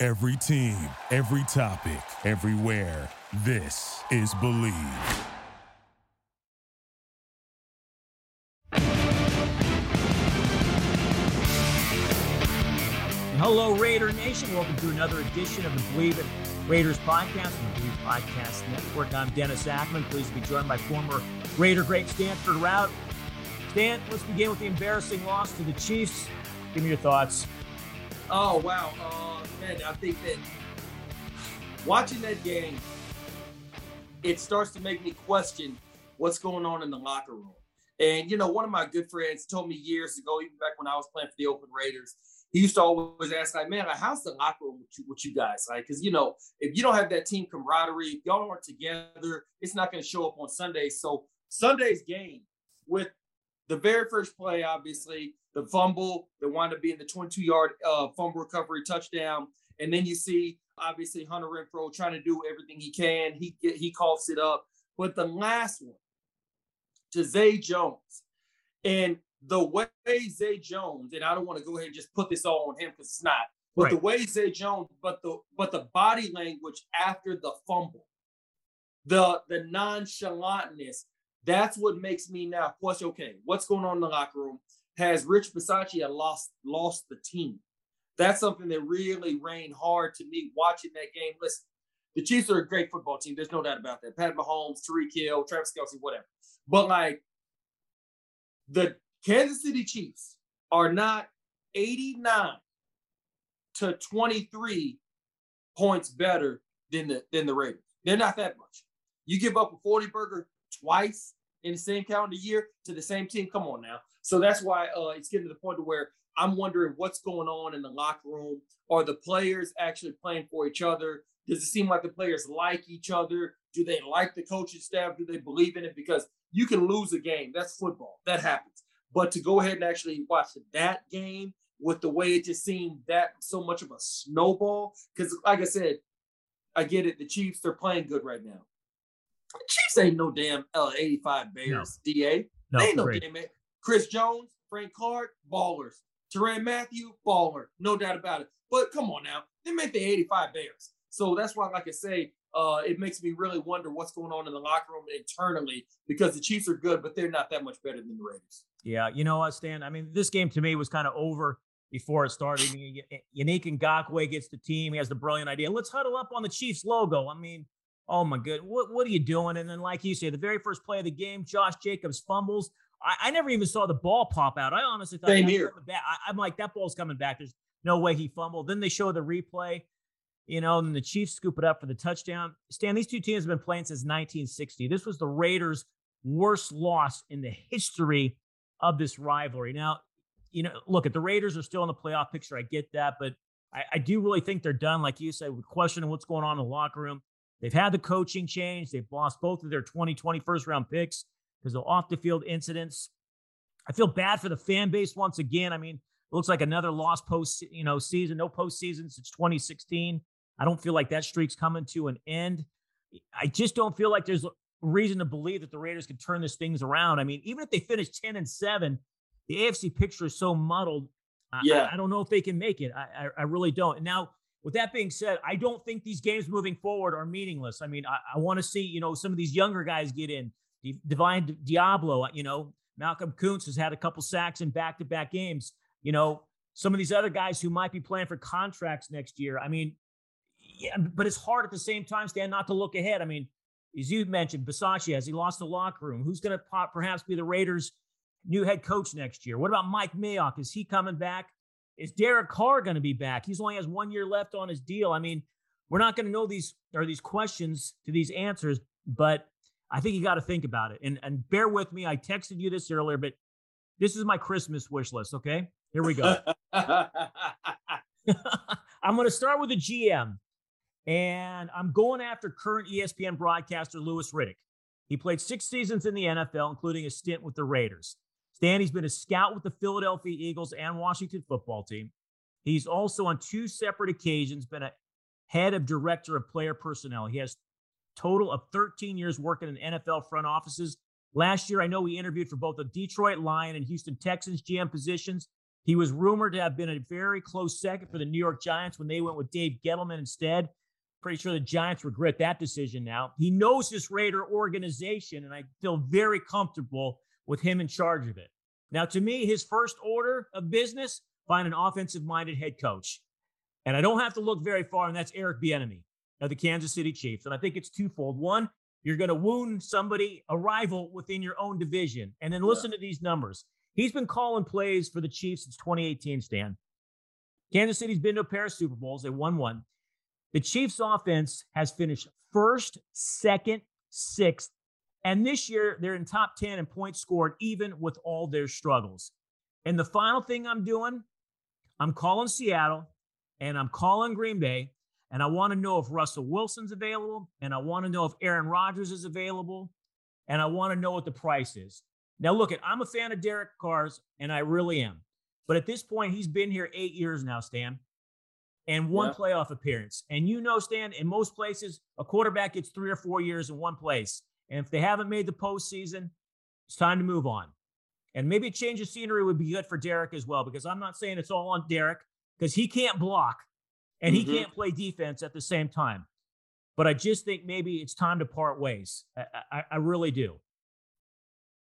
Every team, every topic, everywhere. This is Bleav. Hello, Raider Nation. Welcome to another edition of the Bleav It Raiders podcast on the Bleav Podcast Network. I'm Dennis Ackerman. Pleased to be joined by former Raider great Stanford Routt. Stan, let's begin with the embarrassing loss to the Chiefs. Give me your thoughts. Oh, wow. Uh, man, I think that watching that game, it starts to make me question what's going on in the locker room. And, you know, one of my good friends told me years ago, even back when I was playing for the Oakland Raiders, he used to always ask, like, man, how's the locker room with you, with you guys? Like, because, you know, if you don't have that team camaraderie, if y'all aren't together, it's not going to show up on Sunday. So Sunday's game with the very first play, obviously, the fumble that wound up being the 22 yard uh, fumble recovery touchdown. And then you see, obviously, Hunter Renfrow trying to do everything he can. He, he coughs it up. But the last one to Zay Jones. And the way Zay Jones, and I don't want to go ahead and just put this all on him because it's not, but right. the way Zay Jones, but the but the body language after the fumble, the the nonchalantness, that's what makes me now question. Okay, what's going on in the locker room? Has Rich Bisaccia lost lost the team? That's something that really rained hard to me watching that game. Listen, the Chiefs are a great football team. There's no doubt about that. Pat Mahomes, Tyreek Hill, Travis Kelce, whatever. But like the Kansas City Chiefs are not 89 to 23 points better than the than the Raiders. They're not that much. You give up a 40 burger twice in the same calendar year to the same team. Come on now. So that's why uh, it's getting to the point to where I'm wondering what's going on in the locker room. Are the players actually playing for each other? Does it seem like the players like each other? Do they like the coaching staff? Do they believe in it? Because you can lose a game. That's football. That happens. But to go ahead and actually watch that game with the way it just seemed that so much of a snowball, because like I said, I get it. The Chiefs, they're playing good right now. The Chiefs ain't no damn L85 Bears, no. DA. No, they ain't no great. damn it. Chris Jones, Frank Clark, ballers. Tyrann Mathieu, baller. No doubt about it. But come on now. They make the 85 Bears. So that's why, like I say, uh, it makes me really wonder what's going on in the locker room internally because the Chiefs are good, but they're not that much better than the Raiders. Yeah, you know what, Stan? I mean, this game to me was kind of over before it started. Yannick Ngakoue gets the team. He has the brilliant idea. Let's huddle up on the Chiefs logo. I mean, oh my good, what what are you doing? And then, like you say, the very first play of the game, Josh Jacobs fumbles. I, I never even saw the ball pop out. I honestly thought Same here. I, I'm like, that ball's coming back. There's no way he fumbled. Then they show the replay you know, and the Chiefs scoop it up for the touchdown. Stan, these two teams have been playing since 1960. This was the Raiders' worst loss in the history of this rivalry. Now, you know, look, at the Raiders are still in the playoff picture. I get that, but I, I do really think they're done. Like you said, with questioning what's going on in the locker room. They've had the coaching change. They've lost both of their 2020 first round picks because of off the field incidents. I feel bad for the fan base once again. I mean, it looks like another lost post, you know, season, no postseason since 2016. I don't feel like that streak's coming to an end. I just don't feel like there's reason to believe that the Raiders can turn this things around. I mean, even if they finish 10 and 7, the AFC picture is so muddled. Yeah. I, I don't know if they can make it. I, I, I, really don't. And now, with that being said, I don't think these games moving forward are meaningless. I mean, I, I want to see, you know, some of these younger guys get in. Divine Deablo, uh, you know, Malcolm Koonce has had a couple sacks in back to back games. You know, some of these other guys who might be playing for contracts next year. I mean, yeah, but it's hard at the same time, Stan, not to look ahead. I mean, as you mentioned, Bisaccia, has he lost the locker room? Who's going to perhaps be the Raiders' new head coach next year? What about Mike Mayock? Is he coming back? Is Derek Carr going to be back? He's only has one year left on his deal. I mean, we're not going to know these or these questions to these answers, but I think you got to think about it. And and bear with me. I texted you this earlier, but this is my Christmas wish list. Okay, here we go. I'm going to start with the GM, and I'm going after current ESPN broadcaster Louis Riddick. He played six seasons in the NFL, including a stint with the Raiders. Stan, he's been a scout with the Philadelphia Eagles and Washington football team. He's also on two separate occasions been a head of director of player personnel. He has total of 13 years working in NFL front offices. Last year, I know he interviewed for both the Detroit Lion and Houston Texans GM positions. He was rumored to have been a very close second for the New York Giants when they went with Dave Gettleman instead. Pretty sure the Giants regret that decision now. He knows this Raider organization, and I feel very comfortable with him in charge of it. Now, to me, his first order of business find an offensive minded head coach. And I don't have to look very far, and that's Eric Bieniemy of the Kansas City Chiefs. And I think it's twofold. One, you're going to wound somebody, a rival within your own division. And then listen yeah. to these numbers. He's been calling plays for the Chiefs since 2018, Stan. Kansas City's been to a pair of Super Bowls. They won one. The Chiefs offense has finished first, second, sixth. And this year, they're in top 10 in points scored, even with all their struggles. And the final thing I'm doing, I'm calling Seattle and I'm calling Green Bay. And I want to know if Russell Wilson's available. And I want to know if Aaron Rodgers is available. And I want to know what the price is. Now, look, at I'm a fan of Derek Carr's, and I really am. But at this point, he's been here eight years now, Stan, and one yeah. playoff appearance. And you know, Stan, in most places, a quarterback gets three or four years in one place. And if they haven't made the postseason, it's time to move on. And maybe a change of scenery would be good for Derek as well, because I'm not saying it's all on Derek, because he can't block and mm-hmm. he can't play defense at the same time. But I just think maybe it's time to part ways. I, I, I really do.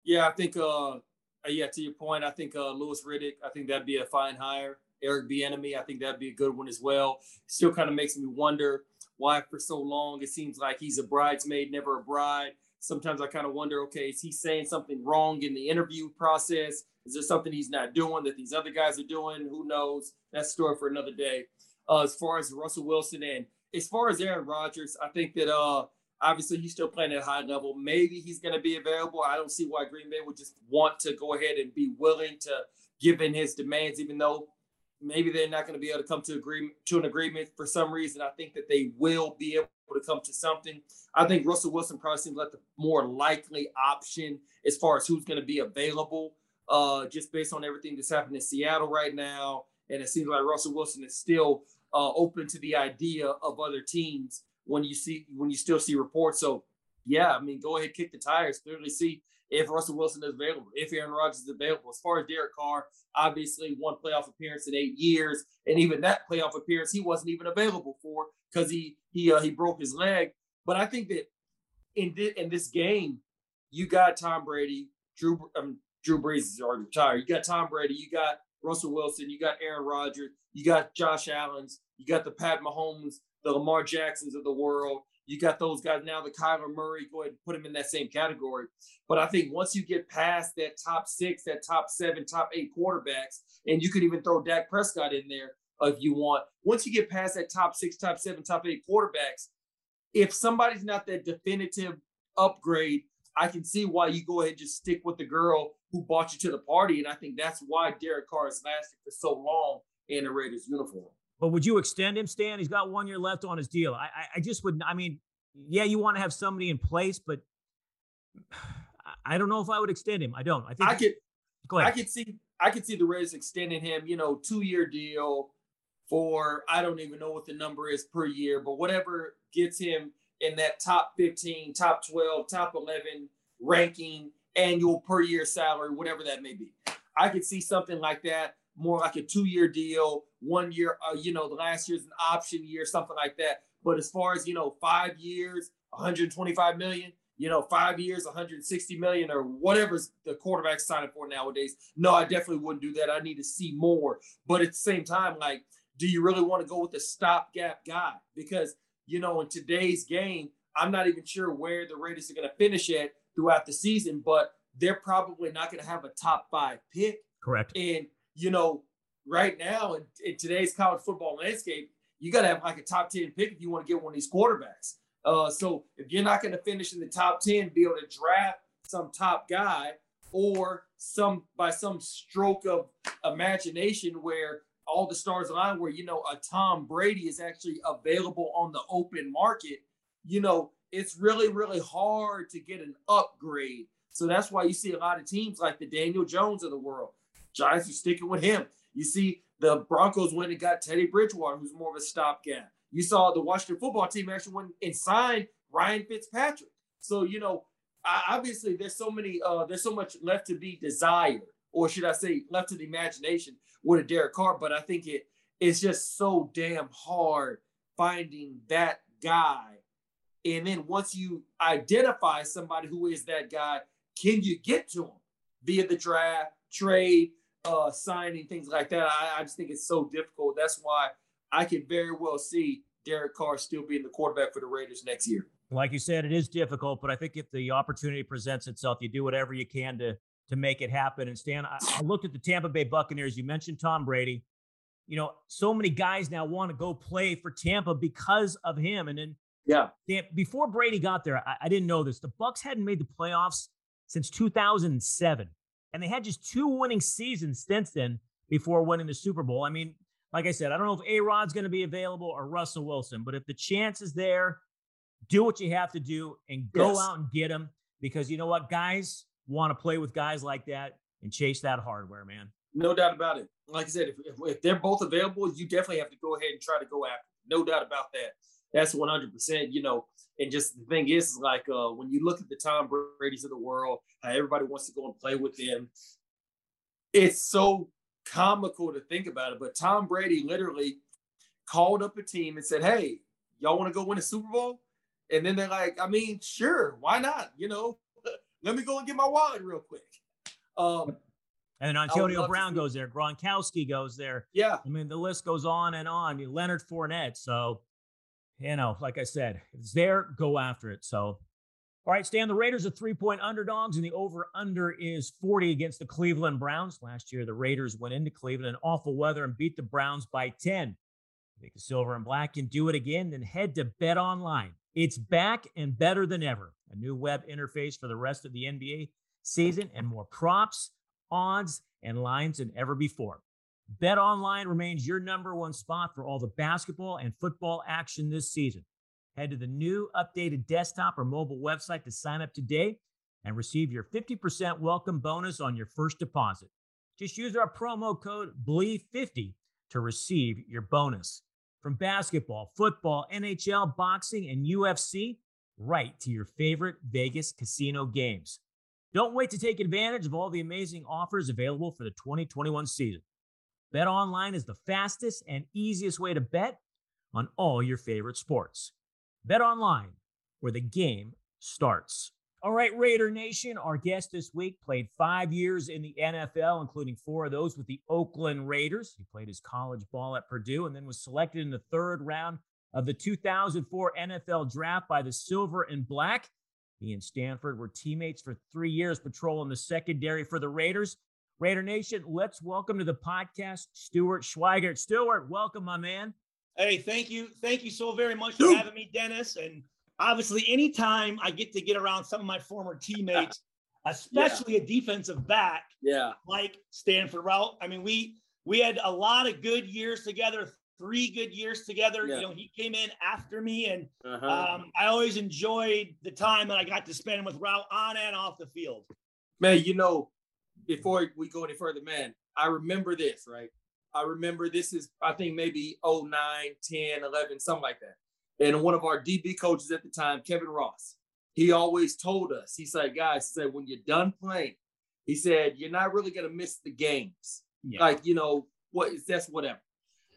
Yeah, I think. Uh, yeah, to your point, I think uh, Louis Riddick. I think that'd be a fine hire. Eric Bieniemy, I think that'd be a good one as well. Still, kind of makes me wonder why for so long it seems like he's a bridesmaid, never a bride. Sometimes I kind of wonder, okay, is he saying something wrong in the interview process? Is there something he's not doing that these other guys are doing? Who knows? That's a story for another day. Uh, as far as Russell Wilson and as far as Aaron Rodgers, I think that uh, obviously he's still playing at a high level. Maybe he's going to be available. I don't see why Green Bay would just want to go ahead and be willing to give in his demands, even though maybe they're not going to be able to come to agreement to an agreement for some reason. I think that they will be able to come to something. I think Russell Wilson probably seems like the more likely option as far as who's going to be available, uh, just based on everything that's happening in Seattle right now. And it seems like Russell Wilson is still uh, open to the idea of other teams when you see when you still see reports. So yeah, I mean, go ahead, kick the tires. Clearly see if Russell Wilson is available, if Aaron Rodgers is available. As far as Derek Carr, obviously one playoff appearance in eight years, and even that playoff appearance he wasn't even available for because he he uh, he broke his leg. But I think that in this, in this game, you got Tom Brady, Drew um, Drew Brees is already retired. You got Tom Brady, you got Russell Wilson, you got Aaron Rodgers, you got Josh Allen's, you got the Pat Mahomes, the Lamar Jacksons of the world. You got those guys now, the Kyler Murray, go ahead and put him in that same category. But I think once you get past that top six, that top seven, top eight quarterbacks, and you could even throw Dak Prescott in there if you want. Once you get past that top six, top seven, top eight quarterbacks, if somebody's not that definitive upgrade, I can see why you go ahead and just stick with the girl who brought you to the party. And I think that's why Derek Carr has lasted for so long in a Raiders uniform. But would you extend him, Stan? He's got one year left on his deal. I, I, I just wouldn't. I mean, yeah, you want to have somebody in place, but I don't know if I would extend him. I don't. I think I could. Go ahead. I could see. I could see the Raiders extending him. You know, two year deal for I don't even know what the number is per year, but whatever gets him in that top 15, top 12, top 11 ranking annual per year salary, whatever that may be. I could see something like that more like a two year deal, one year, uh, you know, the last year's an option year, something like that. But as far as, you know, five years, 125 million, you know, five years, 160 million, or whatever the quarterback's signing for nowadays. No, I definitely wouldn't do that. I need to see more. But at the same time, like, do you really want to go with the stopgap guy? Because, you know, in today's game, I'm not even sure where the Raiders are going to finish at throughout the season, but they're probably not going to have a top five pick. Correct. And you know, right now in, in today's college football landscape, you got to have like a top 10 pick if you want to get one of these quarterbacks. Uh, so if you're not going to finish in the top 10, be able to draft some top guy or some by some stroke of imagination where all the stars align where you know a Tom Brady is actually available on the open market, you know, it's really, really hard to get an upgrade. So that's why you see a lot of teams like the Daniel Jones of the world. Giants are sticking with him. You see the Broncos went and got Teddy Bridgewater, who's more of a stopgap. You saw the Washington football team actually went and signed Ryan Fitzpatrick. So, you know, obviously there's so many, uh, there's so much left to be desired, or should I say, left to the imagination with a Derek Carr. But I think it is just so damn hard finding that guy. And then once you identify somebody who is that guy, can you get to him via the draft, trade, uh, signing, things like that? I, I just think it's so difficult. That's why I can very well see Derek Carr still being the quarterback for the Raiders next year. Like you said, it is difficult, but I think if the opportunity presents itself, you do whatever you can to to make it happen. And Stan, I, I looked at the Tampa Bay Buccaneers. You mentioned Tom Brady. You know, so many guys now want to go play for Tampa because of him. And then, yeah, before Brady got there, I, I didn't know this. The Bucs hadn't made the playoffs since 2007, and they had just two winning seasons since then before winning the Super Bowl. I mean, like I said, I don't know if A Rod's going to be available or Russell Wilson, but if the chance is there, do what you have to do and go yes. out and get them because you know what, guys want to play with guys like that and chase that hardware, man. No doubt about it. Like I said, if, if they're both available, you definitely have to go ahead and try to go after. No doubt about that. That's 100%. You know, and just the thing is, is like uh, when you look at the Tom Brady's of the world, how everybody wants to go and play with them. It's so comical to think about it, but Tom Brady literally called up a team and said, "Hey, y'all want to go win a Super Bowl?" And then they're like, "I mean, sure, why not? You know, let me go and get my wallet real quick." Um, and then Antonio Brown goes there, Gronkowski goes there. Yeah, I mean, the list goes on and on. Leonard Fournette. So, you know, like I said, if it's there, go after it. So all right, Stan, the Raiders are three point underdogs, and the over under is 40 against the Cleveland Browns. Last year, the Raiders went into Cleveland in awful weather and beat the Browns by 10. Make the silver and black can do it again, then head to Bet Online. It's back and better than ever. A new web interface for the rest of the NBA season and more props, odds, and lines than ever before. Bet Online remains your number one spot for all the basketball and football action this season. Head to the new updated desktop or mobile website to sign up today and receive your 50% welcome bonus on your first deposit. Just use our promo code BLEAV50 to receive your bonus. From basketball, football, NHL, boxing, and UFC, right to your favorite Vegas casino games. Don't wait to take advantage of all the amazing offers available for the 2021 season. Bet online is the fastest and easiest way to bet on all your favorite sports. Bet online, where the game starts. All right, Raider Nation, our guest this week played five years in the NFL, including four of those with the Oakland Raiders. He played his college ball at Purdue and then was selected in the third round of the 2004 NFL draft by the Silver and Black. He and Stanford were teammates for three years, patrolling the secondary for the Raiders. Raider Nation, let's welcome to the podcast Stuart Schweigert. Stuart, welcome, my man. Hey, thank you. Thank you so very much for having me, Dennis. And obviously, anytime I get to get around some of my former teammates, especially yeah. a defensive back, yeah, like Stanford Routt. I mean, we we had a lot of good years together, three good years together. Yeah. You know, he came in after me, and uh-huh. um, I always enjoyed the time that I got to spend with Routt on and off the field. Man, you know, before we go any further, man, I remember this, right? I remember this is, I think maybe 09, 10, 11, something like that. And one of our DB coaches at the time, Kevin Ross, he always told us, he said, guys, he said, when you're done playing, he said, you're not really going to miss the games. Yeah. Like, you know, what is that's whatever.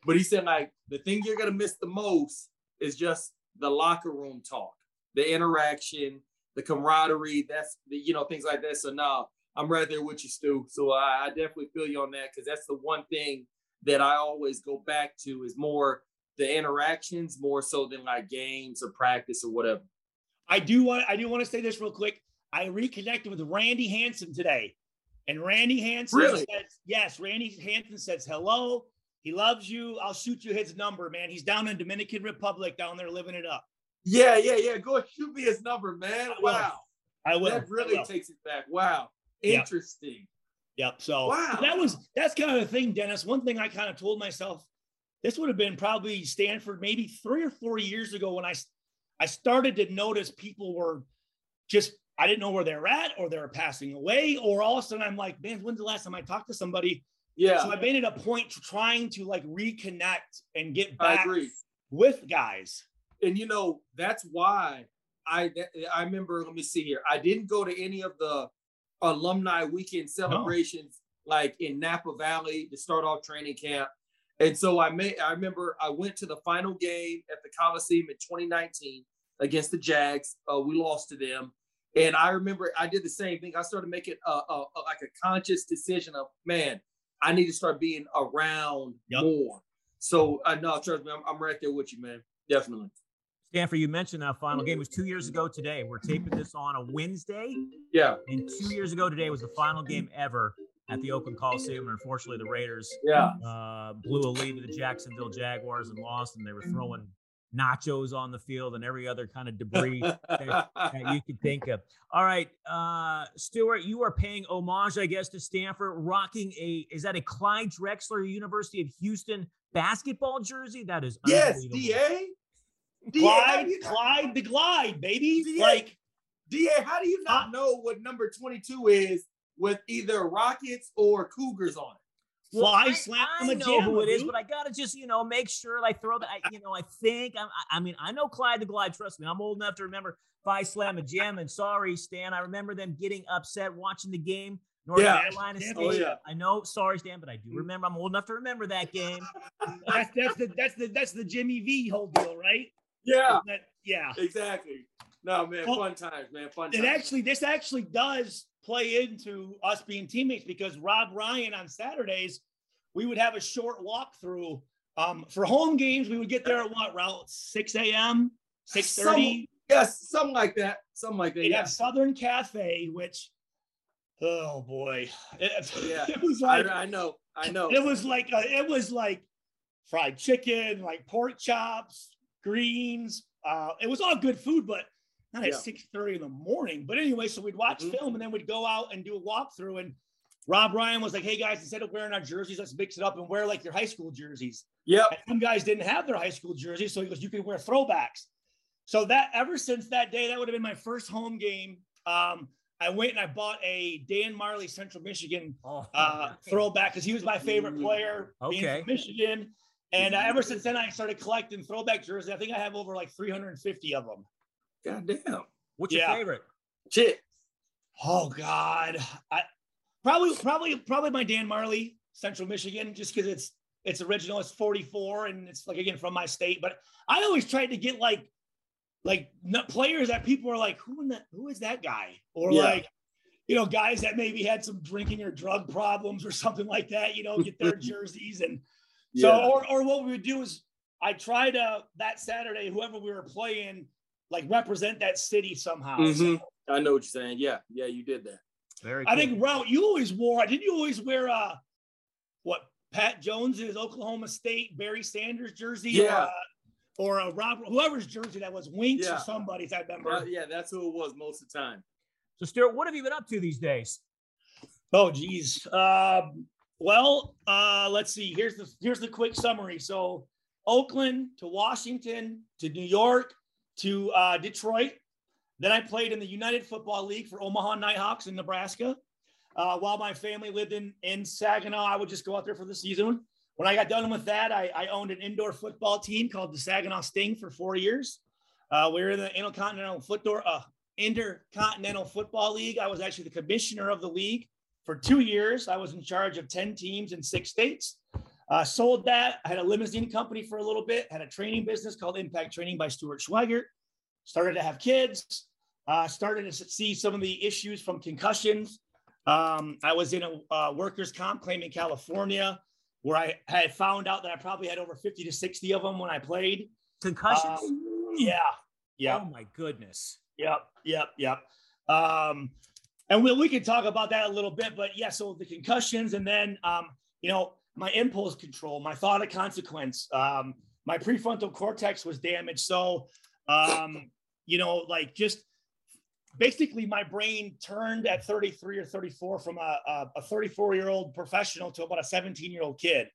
But he said, like, the thing you're going to miss the most is just the locker room talk, the interaction, the camaraderie. That's the, you know, things like that. So now I'm right there with you, Stu. So I, I definitely feel you on that because that's the one thing that I always go back to is more the interactions more so than like games or practice or whatever. I do want I do want to say this real quick. I reconnected with Randy Hanson today. And Randy Hanson really? says, yes, Randy Hanson says hello. He loves you. I'll shoot you his number, man. He's down in Dominican Republic down there living it up. Yeah, yeah, yeah. Go shoot me his number, man. Wow. I will. That really will. takes it back. Wow. Interesting. Yep. So Wow. that was that's kind of the thing, Dennis. One thing I kind of told myself, this would have been probably Stanford maybe three or four years ago when I, I started to notice people were just I didn't know where they're at or they were passing away, or all of a sudden I'm like, man, when's the last time I talked to somebody? Yeah, So I made it a point to trying to like reconnect and get back with guys. and you know that's why I I remember. Let me see here. I didn't go to any of the alumni weekend celebrations like in Napa Valley to start off training camp, and so I made. I remember I went to the final game at the Coliseum in 2019 against the Jags. Uh, we lost to them, and I remember I did the same thing. I started making a, a, a like a conscious decision of man, I need to start being around Yep. more. So I uh, know, trust me, I'm, I'm right there with you, man. Definitely. Stanford, you mentioned that final game was two years ago today. We're taping this on a Wednesday, Yeah. and two years ago today was the final game ever at the Oakland Coliseum. And unfortunately, the Raiders Yeah. uh, blew a lead to the Jacksonville Jaguars and lost, and they were throwing nachos on the field and every other kind of debris that, that you could think of. All right, uh, Stuart, you are paying homage, I guess, to Stanford, rocking a is that a Clyde Drexler University of Houston basketball jersey? That is yes. DA. DA, Clyde, do Clyde the Glide, baby. Yeah. Like DA, how do you not know what number 22 is with either Rockets or Cougars on it? Well, fly I, slam I a know who it is, but I gotta just you know make sure I throw that. I, you know, I think I'm, I I mean I know Clyde the Glide. Trust me, I'm old enough to remember Phi Slam a Jam. And sorry, Stan, I remember them getting upset watching the game. North Yeah. Carolina Oh, yeah. I know. Sorry, Stan, but I do remember. I'm old enough to remember that game. that's that's the that's the that's the Jimmy V whole deal, right? Yeah, That- yeah. exactly. No, man, Well, fun times, man, fun times. It actually this actually does play into us being teammates because Rob Ryan on Saturdays, we would have a short walkthrough. Um, for home games, we would get there at what route 6 a.m. 6 30. yes, something like that. Something like that. They'd Yeah. have Southern Cafe, which oh boy. It, Yeah. it was like I know. I know. it was like uh it was like fried chicken, like pork chops, greens. Uh, it was all good food, but not at Yeah. six thirty in the morning. But anyway, so we'd watch Mhm. film and then we'd go out and do a walkthrough. And Rob Ryan was like, "Hey guys, instead of wearing our jerseys, let's mix it up and wear like your high school jerseys." Yeah, some guys didn't have their high school jerseys, so he goes, "You can wear throwbacks." So that ever since that day, that would have been my first home game. Um, I went and I bought a Dan Marley Central Michigan Oh, uh, throwback because he was my favorite player being Okay. from Michigan. And uh, ever since then, I started collecting throwback jerseys. I think I have over like 350 of them. God damn. What's your favorite? Shit. Oh God, I probably probably probably my Dan Marley Central Michigan just because it's it's original. It's 44 and it's like again from my state. But I always tried to get like like players that people are like, who in the who is that guy? Or Yeah. like you know guys that maybe had some drinking or drug problems or something like that. You know, get their jerseys and so Yeah. or or what we would do is I try to uh, that Saturday whoever we were playing like represent that city somehow. So Mhm. I know what you're saying. Yeah. Yeah, you did that. Very. I cool. think Routt, you always wore. Didn't you always wear uh what Pat Jones's Oklahoma State Barry Sanders jersey? Yeah. Or, uh, or a Rob, whoever's jersey that was Winks Yeah. or somebody's. I remember. Uh, yeah, that's who it was most of the time. So, Stuart, what have you been up to these days? Oh, geez. Um, well, uh, let's see. Here's the here's the quick summary. So, Oakland to Washington to New York to uh, Detroit. Then I played in the United Football League for Omaha Nighthawks in Nebraska. Uh, while my family lived in in Saginaw, I would just go out there for the season. When I got done with that, I, I owned an indoor football team called the Saginaw Sting for four years. Uh, we were in the Intercontinental Football uh, Intercontinental Football League. I was actually the commissioner of the league for two years. I was in charge of 10 teams in six states. Uh, sold that. I had a limousine company for a little bit, had a training business called Impact Training by Stuart Schweigert. Started to have kids, uh, started to see some of the issues from concussions. Um, I was in a uh, workers' comp claim in California where I had found out that I probably had over 50 to 60 of them when I played. Concussions? Um, yeah. Yeah. Oh my goodness. Yep, yep, yep. Um, and we, we can talk about that a little bit, but yeah, so the concussions and then, um, you know, my impulse control, my thought of consequence, um, my prefrontal cortex was damaged. So, um, you know, like just basically my brain turned at 33 or 34 from a, a 34 year old professional to about a 17 year old kid.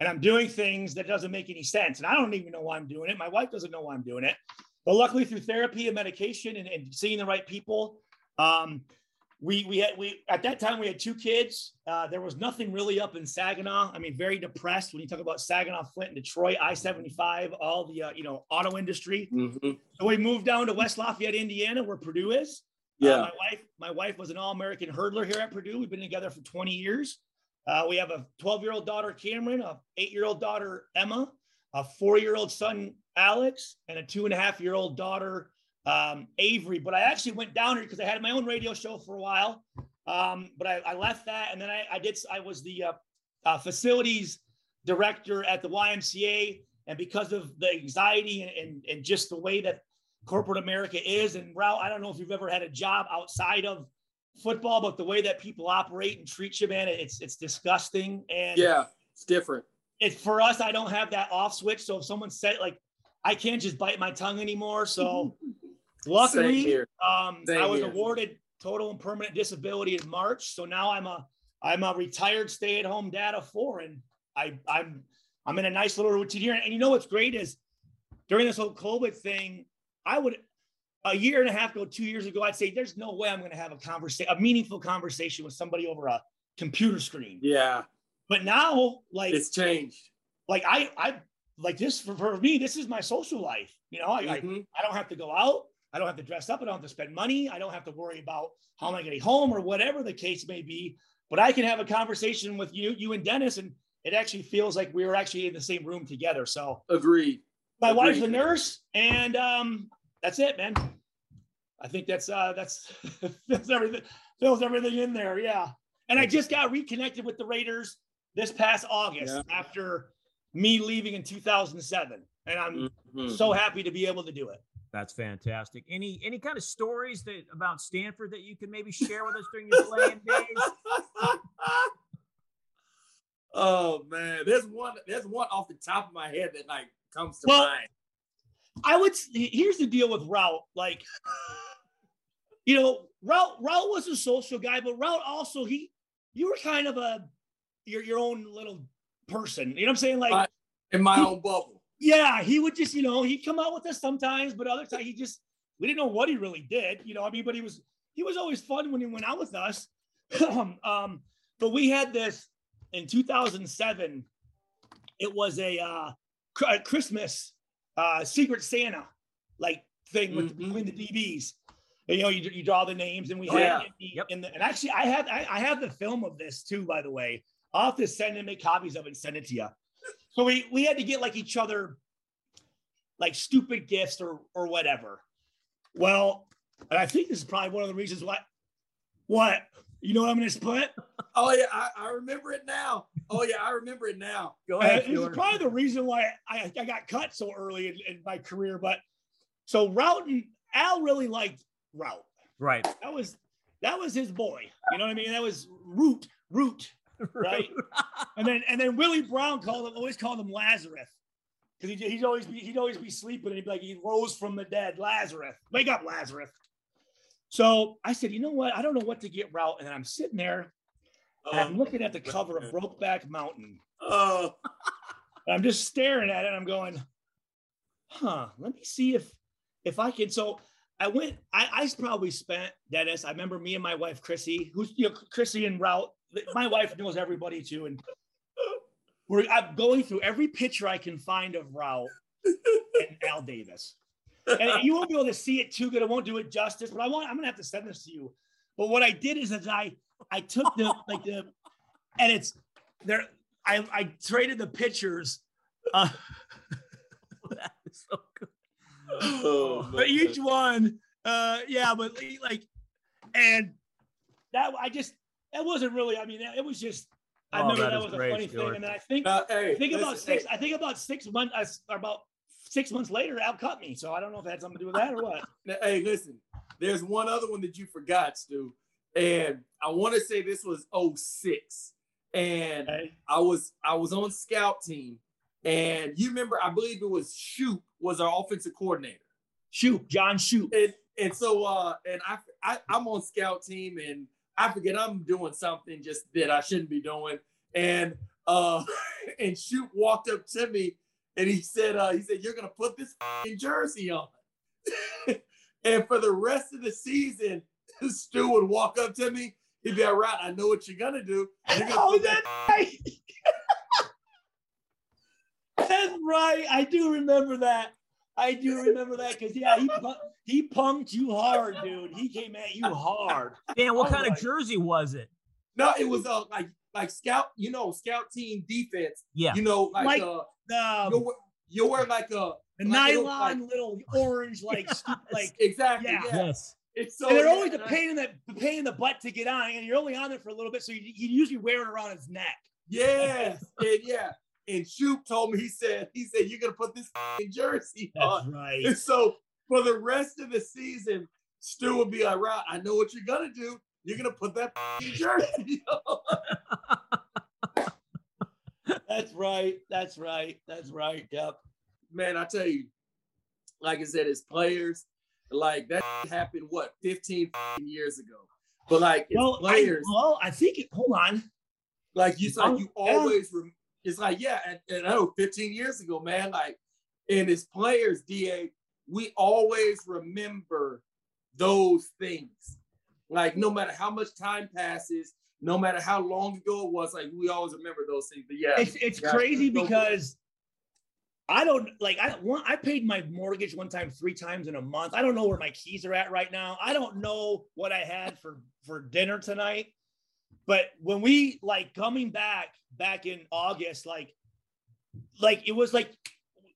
And I'm doing things that doesn't make any sense. And I don't even know why I'm doing it. My wife doesn't know why I'm doing it. But luckily, through therapy and medication and, and seeing the right people, um, we we had we at that time we had two kids. Uh, there was nothing really up in Saginaw. I mean, very depressed when you talk about Saginaw, Flint, and Detroit, I seventy five, all the uh, you know auto industry. Mm-hmm. So we moved down to West Lafayette, Indiana, where Purdue is. Uh, yeah, uh, my wife my wife was an all American hurdler here at Purdue. We've been together for twenty years. Uh, we have a twelve year old daughter Cameron, a eight year old daughter Emma, a four year old son Alex, and a two and a half year old daughter um, Avery. But I actually went down here because I had my own radio show for a while. Um, but I, I, left that, and then I, I did. I was the uh, uh, facilities director at the YMCA, and because of the anxiety and, and, and just the way that corporate America is, and Ralph, I don't know if you've ever had a job outside of football, but the way that people operate and treat you, man, it's it's disgusting. And yeah, it's different. It's for us. I don't have that off switch, so if someone said like, I can't just bite my tongue anymore. So Luckily, um, I was here. awarded total and permanent disability in March. So now I'm a I'm a retired stay-at-home dad of four, and I I'm I'm in a nice little routine here. And you know what's great is during this whole COVID thing, I would a year and a half ago, two years ago, I'd say there's no way I'm going to have a conversation, a meaningful conversation with somebody over a computer screen. Yeah. But now, like it's changed. Like I I like this for, for me, this is my social life. You know, I, mm-hmm. I I don't have to go out. I don't have to dress up. I don't have to spend money. I don't have to worry about how am I getting home or whatever the case may be. But I can have a conversation with you, you and Dennis, and it actually feels like we were actually in the same room together. So agreed. My agreed. wife's a nurse, and um, that's it, man. I think that's uh, that's fills everything fills everything in there. Yeah. And I just got reconnected with the Raiders this past August yeah. after me leaving in 2007, and I'm mm-hmm. so happy to be able to do it. That's fantastic. Any any kind of stories that about Stanford that you can maybe share with us during your playing days? oh man, there's one there's one off the top of my head that like comes to well, mind. I would here's the deal with Routt. Like, you know, Routt Routt was a social guy, but Routt also he you were kind of a your your own little person. You know what I'm saying? Like in my he, own bubble yeah, he would just, you know, he'd come out with us sometimes, but other times he just we didn't know what he really did, you know. I mean, but he was he was always fun when he went out with us. um, but we had this in 2007. It was a uh, Christmas uh, Secret Santa like thing with mm-hmm. between the DBs. And, you know, you, you draw the names, and we oh, had yeah. in, the, yep. in the and actually I have I, I have the film of this too, by the way. I'll have to send and make copies of it and send it to you. So we we had to get like each other like stupid gifts or or whatever. Well, and I think this is probably one of the reasons why. What you know what I'm going to split? Oh yeah, I, I, remember it now. Oh yeah, I remember it now. Go ahead. Uh, it's probably the reason why I, I got cut so early in, in my career. But so Routt and Al really liked Routt. Right. That was that was his boy. You know what I mean? That was Routt Routt right? and then and then Willie Brown called him always called him Lazarus because he, he'd always be he'd always be sleeping and he'd be like he rose from the dead, Lazarus, wake up, Lazarus. So I said, you know what? I don't know what to get Routt, and I'm sitting there and I'm oh, looking at the cover of Brokeback Mountain. Oh, I'm just staring at it. I'm going, huh? Let me see if if I can. So I went. I, I probably spent Dennis. I remember me and my wife Chrissy, who's you know Chrissy and Routt my wife knows everybody too, and we're I'm going through every picture I can find of Routt and Al Davis. And you won't be able to see it too good. I won't do it justice, but I want I'm gonna have to send this to you. But what I did is that I I took the like the and it's there I I traded the pictures uh that is so good. Oh, but each one uh yeah, but like and that I just it wasn't really. I mean, it was just. I oh, remember that, that was a funny Stuart. thing, and then I think uh, hey, I think listen, about six. Hey. I think about six months. About six months later, Al cut me. So I don't know if it had something to do with that or what. hey, listen. There's one other one that you forgot, Stu, and I want to say this was 06. and hey. I was I was on scout team, and you remember I believe it was Shoop was our offensive coordinator. Shoop, John Shoop. And and so uh, and I, I I'm on scout team, and I forget I'm doing something just that I shouldn't be doing, and uh, and Shoop walked up to me, and he said, uh, he said, you're gonna put this jersey on, and for the rest of the season, Stu would walk up to me. He'd be all right. I know what you're gonna do. You're gonna oh, that right. that's right. I do remember that. I do remember that because yeah, he pu- he punked you hard, dude. He came at you hard. Dan, what Oh, kind of jersey was it? No, it was uh like like scout, you know, scout team defense. Yeah. You know, like, Like uh The, you wear, you wear like a the like little, nylon like- little orange, like stu- like. exactly. Yeah. Yeah. Yes. It's so and they're always a pain in the the pain in the butt to get on, and you're only on there for a little bit, so you, you usually wear it around his neck. Yes, and yeah. And Shoop told me he said he said you're gonna put this jersey on. right. And so for the rest of the season, Stu would be like, right, I know what you're gonna do. You're gonna put that jersey on. That's right. That's right. That's right. Yep. Man, I tell you, like I said, as players, like that happened what 15 years ago. But like Well, I, players, well, I think. It, hold on. Like you, it's like you always yeah. It's like yeah, and, and I know 15 years ago, man. Like, and as players, Da, we always remember those things. Like no matter how much time passes, no matter how long ago it was, like we always remember those things. But yeah, It's it's crazy because I don't like I one I paid my mortgage one time three times in a month. I don't know where my keys are at right now. I don't know what I had for for dinner tonight. But when we like coming back back in August, like like it was like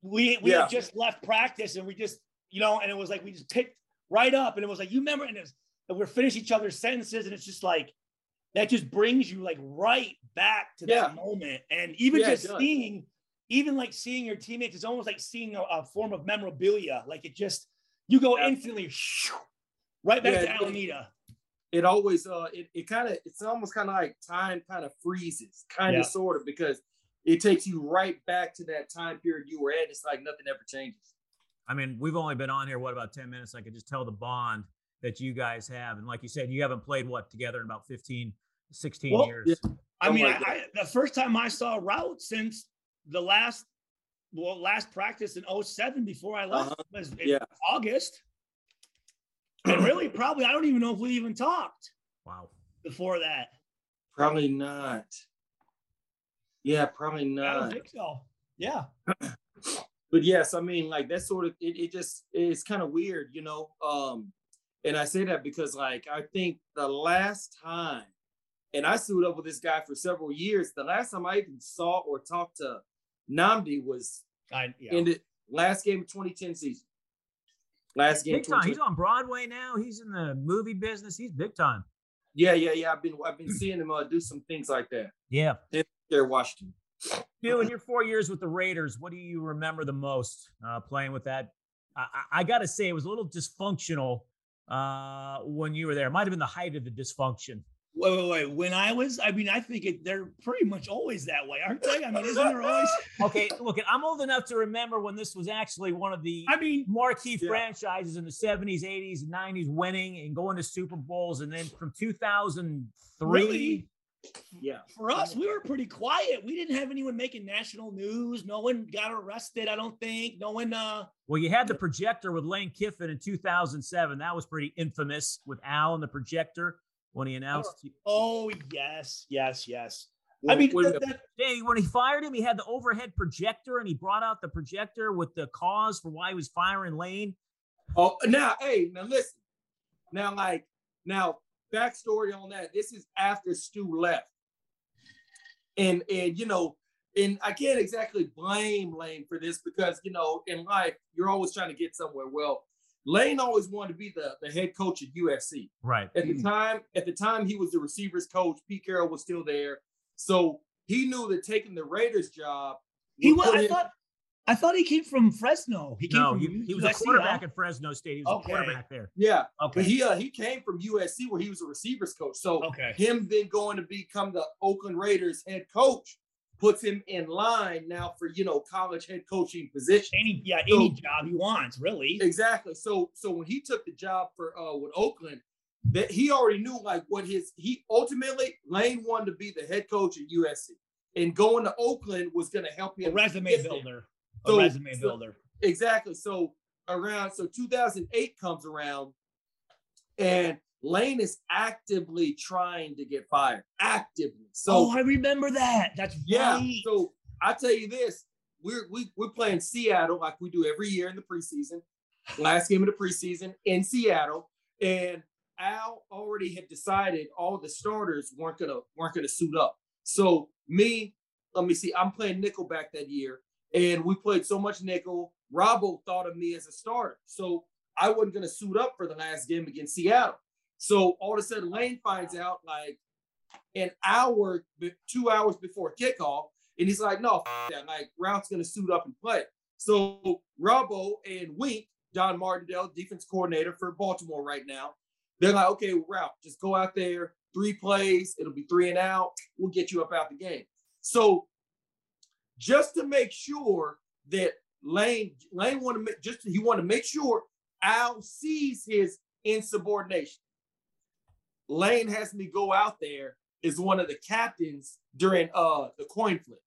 we we Yeah. had just left practice and we just you know and it was like we just picked right up and it was like you remember and, it was, and we're finishing each other's sentences and it's just like that just brings you like right back to Yeah. that moment. And even Yeah, just seeing even like seeing your teammates is almost like seeing a, a form of memorabilia. Like it just you go instantly shoo, right back to Alameda it always uh it, it kind of it's almost kind of like time kind of freezes kind of Yeah. sort of because it takes you right back to that time period you were at it's like nothing ever changes I mean, we've only been on here, what, about 10 minutes? I could just tell the bond that you guys have. And like you said, you haven't played what together in about 15, 16 Well, years. yeah. I Oh mean my I, I, the first time I saw Routt since the last well last practice in 07 before I left Uh-huh. was in Yeah. August and really probably I don't even know if we even talked Wow. before that probably not yeah probably not. I don't not think so yeah but yes i mean like that sort of it, it just it's kind of weird you know um and i say that because like i think the last time and i sued up with this guy for several years the last time i even saw or talked to Nnamdi was I yeah. in the last game of 2010 season last game Big time. 2010. He's on Broadway now. He's in the movie business. He's big time. yeah yeah yeah i've been i've been seeing him uh, do some things like that Yeah. there washington Stu, in your four years with the Raiders, what do you remember the most uh, playing with that? I, I, I got to say, it was a little dysfunctional uh, when you were there. It might have been the height of the dysfunction. Wait, wait, wait. When I was, I mean, I think it, they're pretty much always that way, aren't they? I mean, isn't there always? Okay, look, I'm old enough to remember when this was actually one of the I mean, marquee Yeah. franchises in the 70s, 80s, and 90s, winning and going to Super Bowls. And then from 2003, Really? yeah for us, we were pretty quiet. We didn't have anyone making national news. No one got arrested. I don't think. No one. uh well, you had the projector with Lane Kiffin in 2007. That was pretty infamous with Al and the projector when he announced. Oh, oh yes, yes, yes. I mean, when that- that- Danny, when he fired him, he had the overhead projector and he brought out the projector with the cause for why he was firing Lane. Oh, now, hey, now listen. Now, like, now, backstory on that. This is after Stu left, and and you know, and I can't exactly blame Lane for this because you know, in life, you're always trying to get somewhere. Well, Lane always wanted to be the the head coach at USC. Right. At the time, at the time, he was the receivers coach. Pete Carroll was still there, so he knew that taking the Raiders job. he was. I him- thot I thought he came from Fresno. He came No, from he, he was a quarterback huh? at Fresno State. He was Okay. a quarterback there. yeah, Okay. but he uh, he came from USC where he was a receivers coach. So okay. him then going to become the Oakland Raiders head coach puts him in line now for you know college head coaching position. Any yeah, any job he wants, really. Exactly. So so when he took the job for uh with Oakland, that he already knew like what his he ultimately Lane wanted to be the head coach at USC. And going to Oakland was gonna help him. A resume builder. A resume so, builder. Exactly. So around so 2008 comes around and Lane is actively trying to get fired. Actively. So Oh, I remember that. That's yeah. Right. So I tell you this, we're we, we're playing Seattle like we do every year in the preseason. Last game of the preseason in Seattle, and Al already had decided all the starters weren't gonna weren't gonna suit up. So me, let me see, I'm playing nickelback that year, and we played so much nickel. Robbo thought of me as a starter, so I wasn't gonna suit up for the last game against Seattle. So all of a sudden, Lane finds out like an hour, two hours before kickoff, and he's like, "No, that. Like Routt's gonna suit up and play." So Robbo and Wink, Don Martindale, defense coordinator for Baltimore right now, they're like, "Okay, Route, just go out there, three plays, it'll be three and out. We'll get you up out the game." So just to make sure that Lane Lane wanted to make, just he wanted to make sure Al sees his insubordination. Lane has me go out there as one of the captains during uh the coin flip,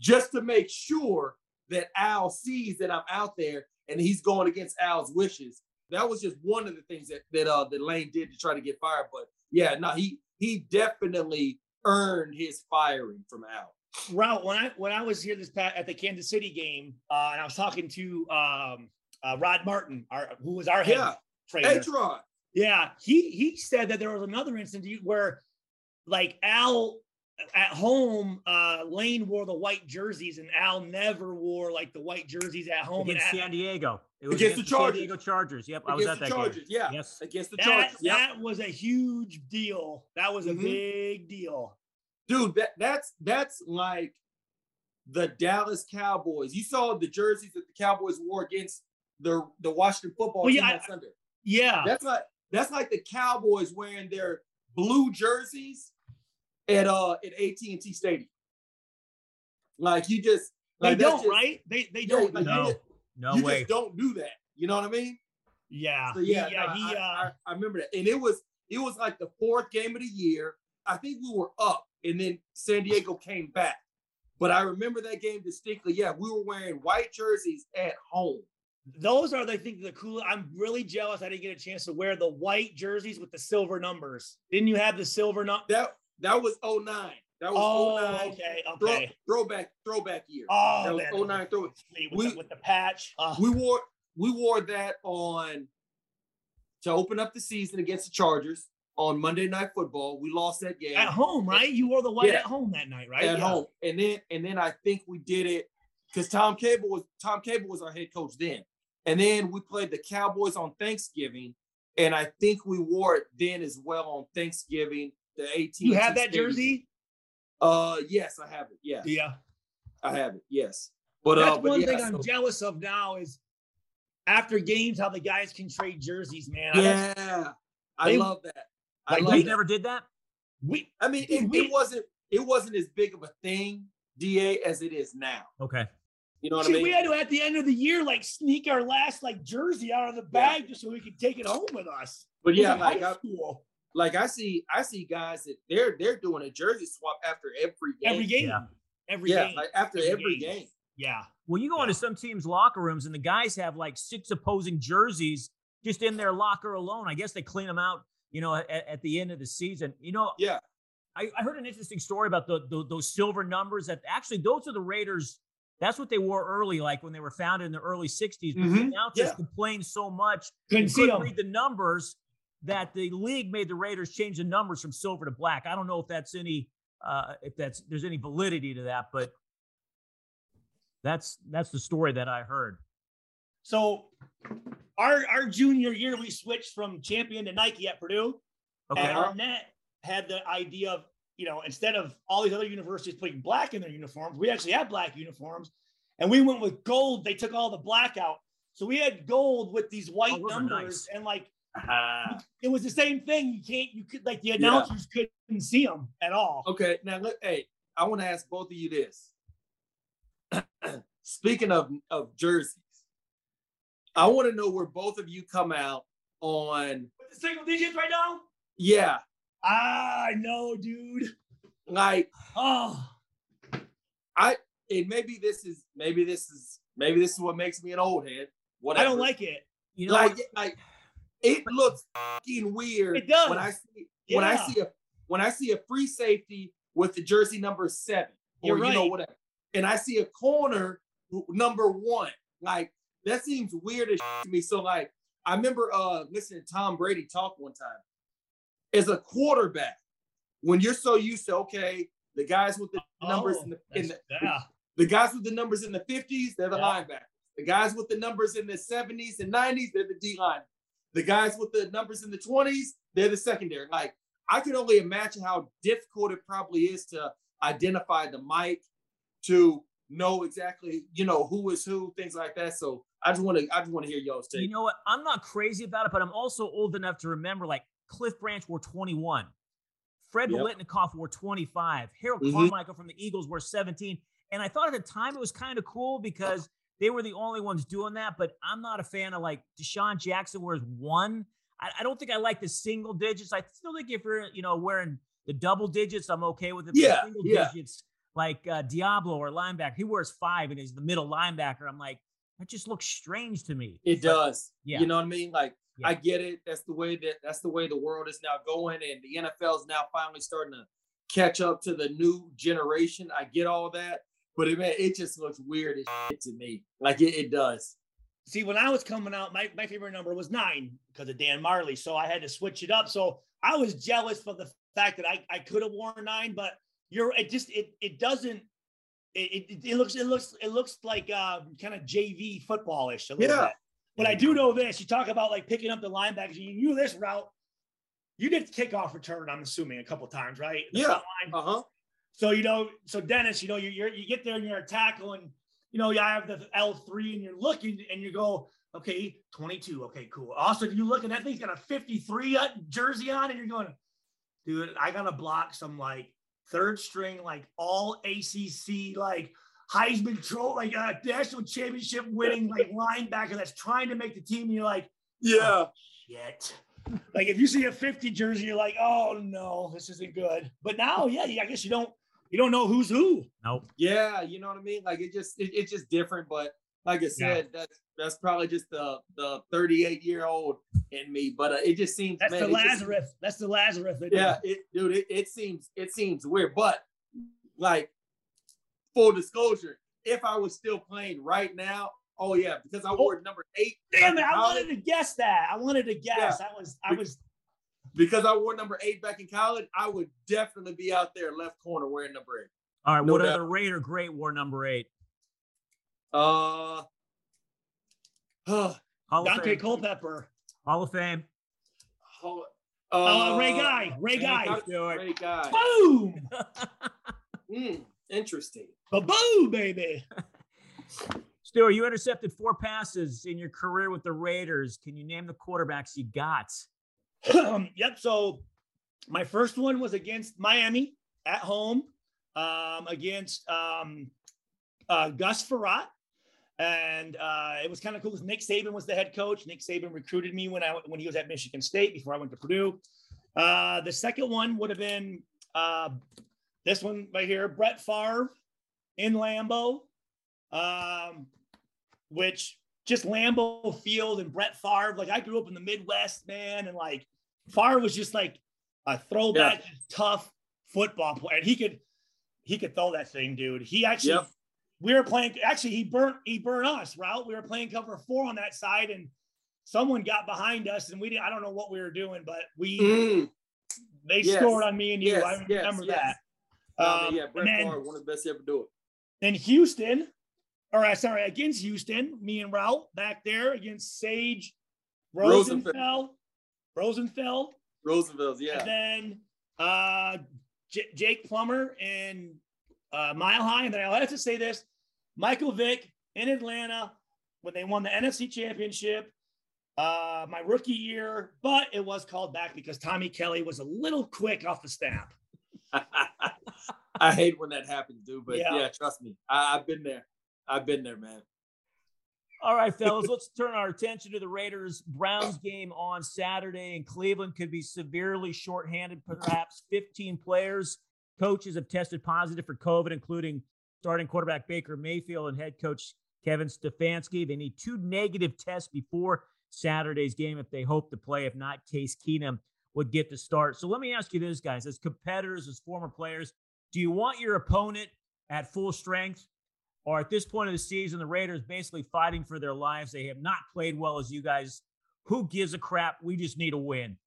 just to make sure that Al sees that I'm out there and he's going against Al's wishes. That was just one of the things that that uh that Lane did to try to get fired. But yeah, no, he he definitely earned his firing from Al. Routt when I when I was here this past at the Kansas City game, uh, and I was talking to um, uh, Rod Martin, our who was our head yeah. trainer. Hey, Rod. Yeah, he he said that there was another instance where, like Al at home, uh, Lane wore the white jerseys, and Al never wore like the white jerseys at home against San Diego. It was against, against the Chargers. San Diego Chargers. Yep, I was at that Chargers. Game. Yeah, yes, against the that, Chargers. Yep. That was a huge deal. That was a mm-hmm. big deal, dude. That that's that's like the Dallas Cowboys. You saw the jerseys that the Cowboys wore against the the Washington football well, team yeah, on Sunday. Yeah, that's like that's like the Cowboys wearing their blue jerseys at uh at AT&T Stadium. Like you just like they don't, just, right? They they don't. Like no, just, no you way. just don't do that. You know what I mean? Yeah. So yeah, yeah. No, he, uh, I, I, remember that, and it was it was like the fourth game of the year. I think we were up, and then San Diego came back. But I remember that game distinctly. Yeah, we were wearing white jerseys at home those are, I think, the cool. I'm really jealous. I didn't get a chance to wear the white jerseys with the silver numbers. Didn't you have the silver number? That that was 09. That was oh, 09. Okay, okay. Throw, throwback, throwback year. Oh, that was 09 throwback. With, we, the, with the patch. Uh, we wore we wore that on to open up the season against the Chargers on Monday Night Football. We lost that game at home, right? You wore the white yeah. at home that night, right? At yeah. home, and then and then I think we did it because Tom Cable was Tom Cable was our head coach then. And then we played the Cowboys on Thanksgiving, and I think we wore it then as well on Thanksgiving. The 18. You have that Stadium. jersey? Uh, yes, I have it. Yeah, yeah, I have it. Yes, but that's uh, but one yeah, thing. I'm jealous of now is after games how the guys can trade jerseys, man. Yeah, I, I love that. I like love we that. never did that. We, I mean, it, we, it wasn't it wasn't as big of a thing, Da, as it is now. Okay. You know what See, I mean? We had to at the end of the year like sneak our last like jersey out of the bag yeah. just so we could take it home with us. But yeah, like I, like I see, I see guys that they're they're doing a jersey swap after every game. Every game. Yeah. Every yeah, game. like after every, every game. game. Yeah. Well, you go yeah. into some teams' locker rooms and the guys have like six opposing jerseys just in their locker alone. I guess they clean them out, you know, at, at the end of the season. You know, yeah. I, I heard an interesting story about the, the, those silver numbers that actually those are the Raiders that's what they wore early, like when they were founded in the early 60s. But mm-hmm. the announcers yeah. complained so much, couldn't, couldn't read the numbers that the league made the Raiders change the numbers from silver to black. I don't know if that's any uh if that's there's any validity to that, but that's that's the story that I heard. So our our junior year we switched from champion to Nike at Purdue. Okay. And Arnett had the idea of you know, instead of all these other universities putting black in their uniforms, we actually had black uniforms. And we went with gold. They took all the black out. So we had gold with these white oh, numbers. Nice. And like uh, it was the same thing. You can't, you could like the announcers yeah. couldn't see them at all. Okay. Now look, hey, I want to ask both of you this. Speaking of of jerseys, I want to know where both of you come out on With the single digits right now? yeah, I know, dude. like Oh, I and maybe this is maybe this is maybe this is what makes me an old head. Whatever. I don't like it. You know, like like it looks fucking weird It does. when I see when I see a when I see a free safety with the jersey number seven or You're you know whatever, and I see a corner number one, like that seems weird as to me. So like I remember uh listening to Tom Brady talk one time. As a quarterback, when you're so used to okay, the guys with the oh, numbers Oh, in the in the, yeah. the guys with the numbers in the 50s, they're the Yeah. linebackers. The guys with the numbers in the 70s and 90s, they're the D line. The guys with the numbers in the 20s, they're the secondary. Like, I can only imagine how difficult it probably is to identify the mic, to know exactly, you know, who is who, things like that. So I just want to, I just want to hear y'all's take. You know what? I'm not crazy about it, but I'm also old enough to remember like Cliff Branch wore 21. Fred Yep. Biletnikoff wore 25. Harold Mhm. Carmichael from the Eagles wore 17. And I thought at the time it was kind of cool because they were the only ones doing that. But I'm not a fan of like DeSean Jackson wears one. I, I don't think I like the single digits. I still think if you're, you know, wearing the double digits, I'm okay with it. Yeah, single yeah. digits, like uh, Deablo or linebacker, he wears five and he's the middle linebacker. I'm like, that just looks strange to me. It But- does. yeah. You know what I mean? Like Yeah. I get it. That's the way that that's the way the world is now going, and the NFL is now finally starting to catch up to the new generation. I get all that, but it man, it just looks weird as shit to me. Like it, it does. See, when I was coming out, my, my favorite number was nine because of Dan Marley. So I had to switch it up. So I was jealous for the fact that I, I could have worn nine, but you're it just it it doesn't it, it, it looks it looks it looks like uh kind of JV footballish a little Yeah. bit. But I do know this. You talk about like picking up the linebackers. You knew this Routt. You did kickoff return, I'm assuming, a couple times, right? The Yeah. Uh huh. So you know, so Dennis, you know, you you're, you get there and you're a tackle, and you know, you have the L three, and you're looking, and you go, okay, 22, okay, cool. Also, you look and that thing's got a 53 uh, jersey on, and you're going, dude, I gotta block some like third string, like all ACC, like Heisman troll, like a national championship winning like linebacker that's trying to make the team. And you're like, Yeah. shit. Like if you see a 50 jersey, you're like, oh no, this isn't good. But now, yeah, I guess you don't you don't know who's who. Nope. Yeah. You know what I mean? Like it just it, it's just different. But like I said, that's that's probably just the the 38 year old in me. But uh, it just seems That's man, the it just- Lazarus. That's the Lazarus. yeah, it, dude, it, it seems it seems weird, but like full disclosure, if I was still playing right now, oh yeah, because I wore number eight. Damn it! I college- wanted to guess that. I wanted to guess. I was. I was. because I wore number eight back in college. I would definitely be out there left corner wearing number eight. All right. No what doubt. other Raider great wore number eight? Uh, uh, Hall of Daunte Fame. Culpepper. Hall of Fame. uh, Uh, Ray Guy. Ray Guy. you, Stuart. Ray Guy. Boom. Hmm, interesting. Ba boom, baby. Stuart, you intercepted four passes in your career with the Raiders. Can you name the quarterbacks you got? yep. So my first one was against Miami at home, um, against um, uh, Gus Frerotte. And uh, it was kind of cool because Nick Saban was the head coach. Nick Saban recruited me when I when he was at Michigan State before I went to Purdue. Uh, the second one would have been uh, this one right here, Brett Favre in Lambeau, um, which just Lambeau Field and Brett Favre. Like I grew up in the Midwest, man, and like Favre was just like a throwback, tough football player. And he could he could throw that thing, dude. He actually Yep. we were playing actually he burnt he burnt us, Routt. We were playing cover four on that side, and someone got behind us, and we didn't I don't know what we were doing, but we Mm, they Yes. scored on me and you. Yes, I remember yes. that. Um, yeah, Brett then- Favre, one of the best to ever do it. In Houston, or uh, sorry, against Houston, me and Raul back there against Sage Rosenfels, Rosenfels, Roosevelt's, yeah. and then uh, J- Jake Plummer and uh, Mile High. And then I have to say this Michael Vick in Atlanta when they won the NFC Championship. Uh, my rookie year, but it was called back because Tommy Kelly was a little quick off the snap. I hate when that happens, dude. But yeah, yeah trust me, I, I've been there. I've been there, man. All right, fellas, let's turn our attention to the Raiders Browns game on Saturday. And Cleveland could be severely shorthanded, perhaps 15 players. Coaches have tested positive for COVID, including starting quarterback Baker Mayfield and head coach Kevin Stefanski. They need two negative tests before Saturday's game if they hope to play. If not, Case Keenum would get to start. So let me ask you this, guys, as competitors, as former players, do you want your opponent at full strength? Or at this point of the season, the Raiders basically fighting for their lives. They have not played well as you guys. Who gives a crap? We just need a win.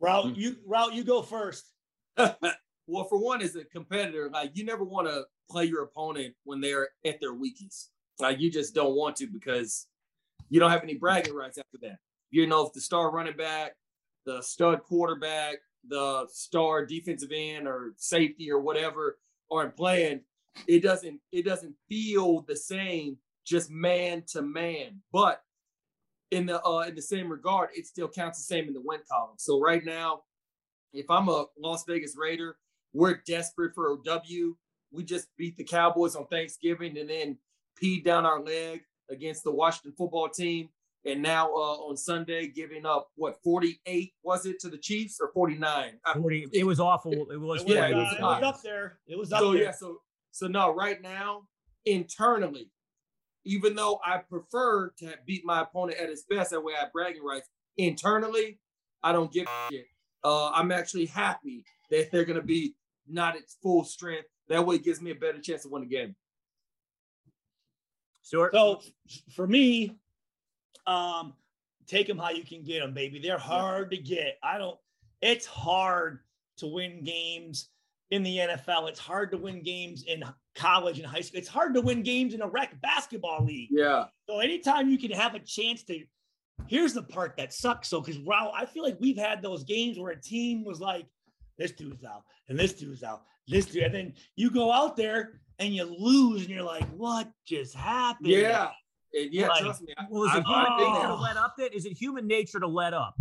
Routt, hmm. you Routt, you go first. well, for one, as a competitor, like you never want to play your opponent when they're at their weakest. Like you just don't want to because you don't have any bragging rights after that. You know, if the star running back, the stud quarterback, the star defensive end or safety or whatever aren't playing, it doesn't it doesn't feel the same just man to man. But in the uh, in the same regard, it still counts the same in the win column. So right now, if I'm a Las Vegas Raider, we're desperate for a W. We just beat the Cowboys on Thanksgiving and then peed down our leg against the Washington football team. And now uh, on Sunday, giving up what 48 was it to the Chiefs or 49? 40. It was awful. It was. yeah, it was, it was up there. It was up so, there. Yeah. So so now right now, internally, even though I prefer to beat my opponent at his best, that way I have bragging rights. Internally, I don't give a shit. Uh, I'm actually happy that they're gonna be not at full strength. That way, it gives me a better chance to win the game. Stuart. So for me, um, take them how you can get them, baby. They're hard to get. I don't. It's hard to win games in the NFL. It's hard to win games in college and high school. It's hard to win games in a rec basketball league. Yeah. So anytime you can have a chance to, here's the part that sucks. So because wow, I feel like we've had those games where a team was like, this dude's out and this dude's out, this dude, and then you go out there and you lose and you're like, what just happened? Yeah. Yeah, like, trust me. Well, is it human nature to let up? Then is it human nature to let up?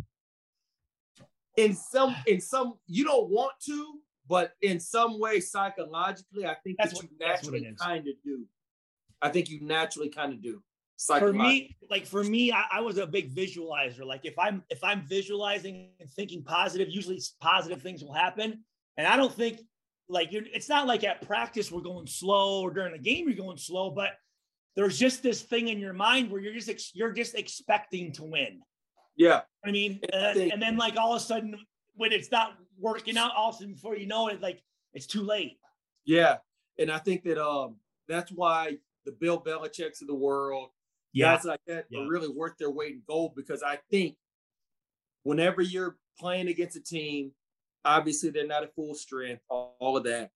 In some, in some, you don't want to, but in some way, psychologically, I think that's that you naturally kind of do. I think you naturally kind of do. For me, like for me, I, I, was a big visualizer. Like if I'm if I'm visualizing and thinking positive, usually positive things will happen. And I don't think like you're. It's not like at practice we're going slow or during the game you're going slow, but there's just this thing in your mind where you're just ex, you're just expecting to win. Yeah, I mean, uh, and then like all of a sudden when it's not working out, all of a sudden before you know it, like it's too late. Yeah, and I think that um that's why the Bill Belichick's of the world, yeah. guys like that, yeah. are really worth their weight in gold because I think whenever you're playing against a team, obviously they're not at full strength, all, all of that.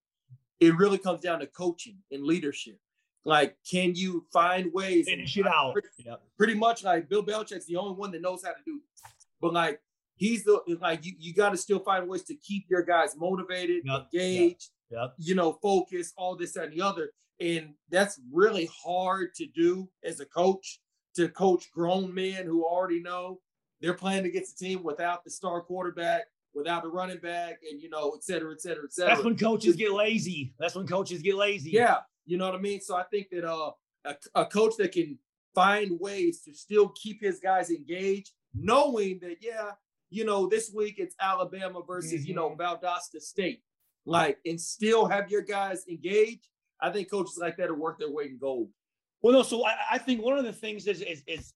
It really comes down to coaching and leadership. Like, can you find ways? Finish it out. Pretty, yep. pretty much like Bill Belichick's the only one that knows how to do this. But like he's the like you, you got to still find ways to keep your guys motivated, yep, engaged, yep, you know, focus, all this and the other. And that's really hard to do as a coach to coach grown men who already know they're playing against a team without the star quarterback, without the running back, and you know, et cetera, et cetera, et cetera. That's when coaches get lazy. That's when coaches get lazy. Yeah, you know what I mean. So I think that uh, a, a coach that can find ways to still keep his guys engaged, knowing that yeah, you know, this week it's Alabama versus, mm-hmm. you know, mm-hmm. Valdosta State. Like, and still have your guys engaged. I think coaches like that are worth their weight in gold. Well, no, so I, I think one of the things is, is, is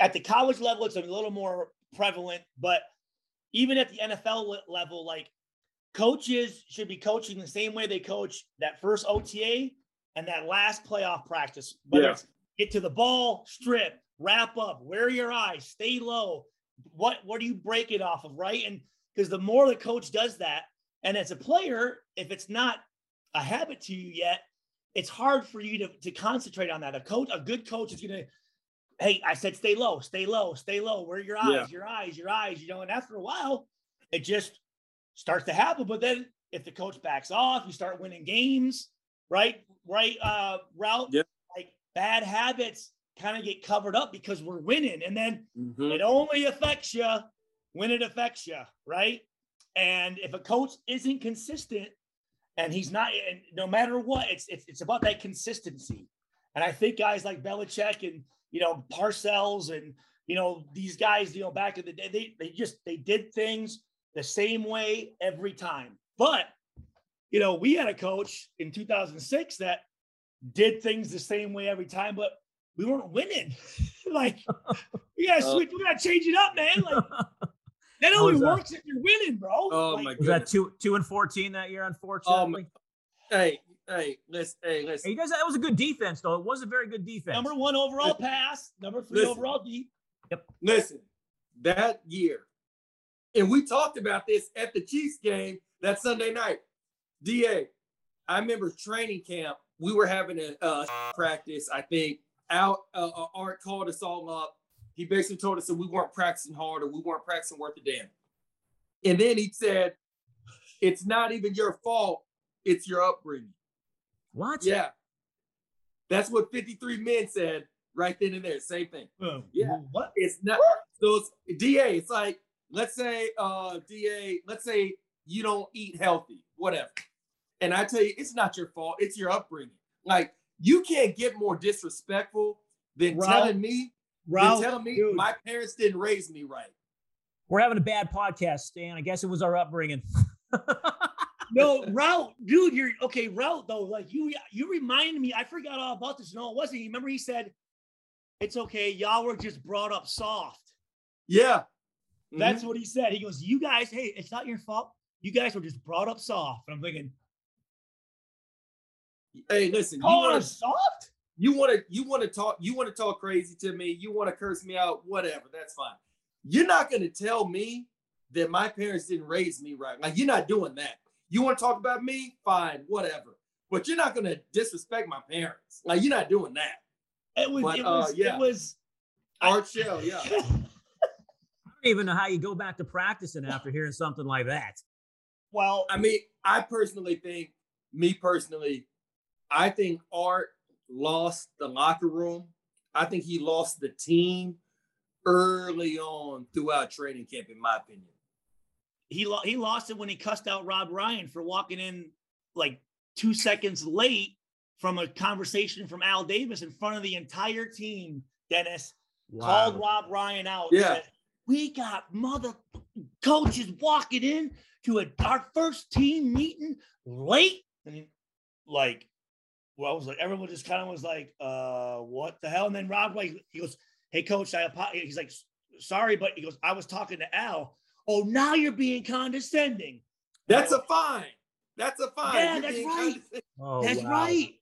at the college level, it's a little more prevalent, but even at the NFL level, like coaches should be coaching the same way they coach that first OTA and that last playoff practice. Whether yeah. get to the ball, strip, wrap up, wear your eyes, stay low, what what do you break it off of, right? And because the more the coach does that, and as a player, if it's not a habit to you yet, it's hard for you to, to concentrate on that. A coach, a good coach is gonna, hey, I said stay low, stay low, stay low. Where your eyes, yeah. your eyes, your eyes, you know, and after a while, it just starts to happen. But then if the coach backs off, you start winning games, right? Right uh Routt. Yeah. Like bad habits kind of get covered up because we're winning. And then mm-hmm. it only affects you when it affects you, right? And if a coach isn't consistent and he's not. And no matter what, it's it's it's about that consistency. And I think guys like Belichick and you know Parcells and you know these guys, you know, back in the day, they they just they did things the same way every time. But you know, we had a coach in 2006 that did things the same way every time, but we weren't winning. like we gotta oh. switch, we gotta change it up, man. Like that only works that? if you're winning, bro. Oh like, my Was that two two and fourteen that year? Unfortunately. Um, hey, hey, listen, hey, listen. Hey, you guys, that was a good defense, though. It was a very good defense. number one overall pass, number three Listen. overall Yep. Listen, that year, and we talked about this at the Chiefs game that Sunday night. Da, I remember training camp. We were having a uh, practice. I think out. Uh, uh, Art called us all up. He basically told us that we weren't practicing hard or we weren't practicing worth a damn. And then he said, "It's not even your fault. It's your upbringing." What? Yeah, that's what 53 men said right then and there. Same thing. Boom. Yeah. What? It's not so it's DA. It's like let's say uh DA, let's say you don't eat healthy, whatever. And I tell you, it's not your fault, it's your upbringing. Like you can't get more disrespectful than Ralph, telling me, than telling me dude. my parents didn't raise me right. We're having a bad podcast, Stan. I guess it was our upbringing. No, Routt, dude. You're okay, Routt though. Like you, you reminded me. I forgot all about this. No, it wasn't. You remember he said, "It's okay. Y'all were just brought up soft." Yeah. That's what he said. He goes, "You guys, hey, it's not your fault. You guys were just brought up soft." And I'm thinking, hey, listen, you "Calling want soft?" you want to you want to talk you want to talk crazy to me you want to curse me out whatever that's fine you're not going to tell me that my parents didn't raise me right like you're not doing that you want to talk about me fine whatever but you're not going to disrespect my parents like you're not doing that It was. But, it uh, was. yeah. It was. art shell yeah don't even know how you go back to practicing after hearing something like that. well, i mean i personally think me personally i think art lost the locker room i think he lost the team early on throughout training camp in my opinion he lo- he lost it when he cussed out Rob Ryan for walking in like two seconds late from a conversation from Al Davis in front of the entire team. Dennis called Rob Ryan out. Yeah. said, we got mother coaches walking in to a, our first team meeting late, and he, like, well, I was like, everyone just kind of was like, uh, what the hell? And then Rob like he goes, hey coach, I apo-" he's like, sorry, but he goes, I was talking to Al. Oh, now you're being condescending. That's a fine. That's a fine. Yeah, You're that's right. Oh, That's wow. right.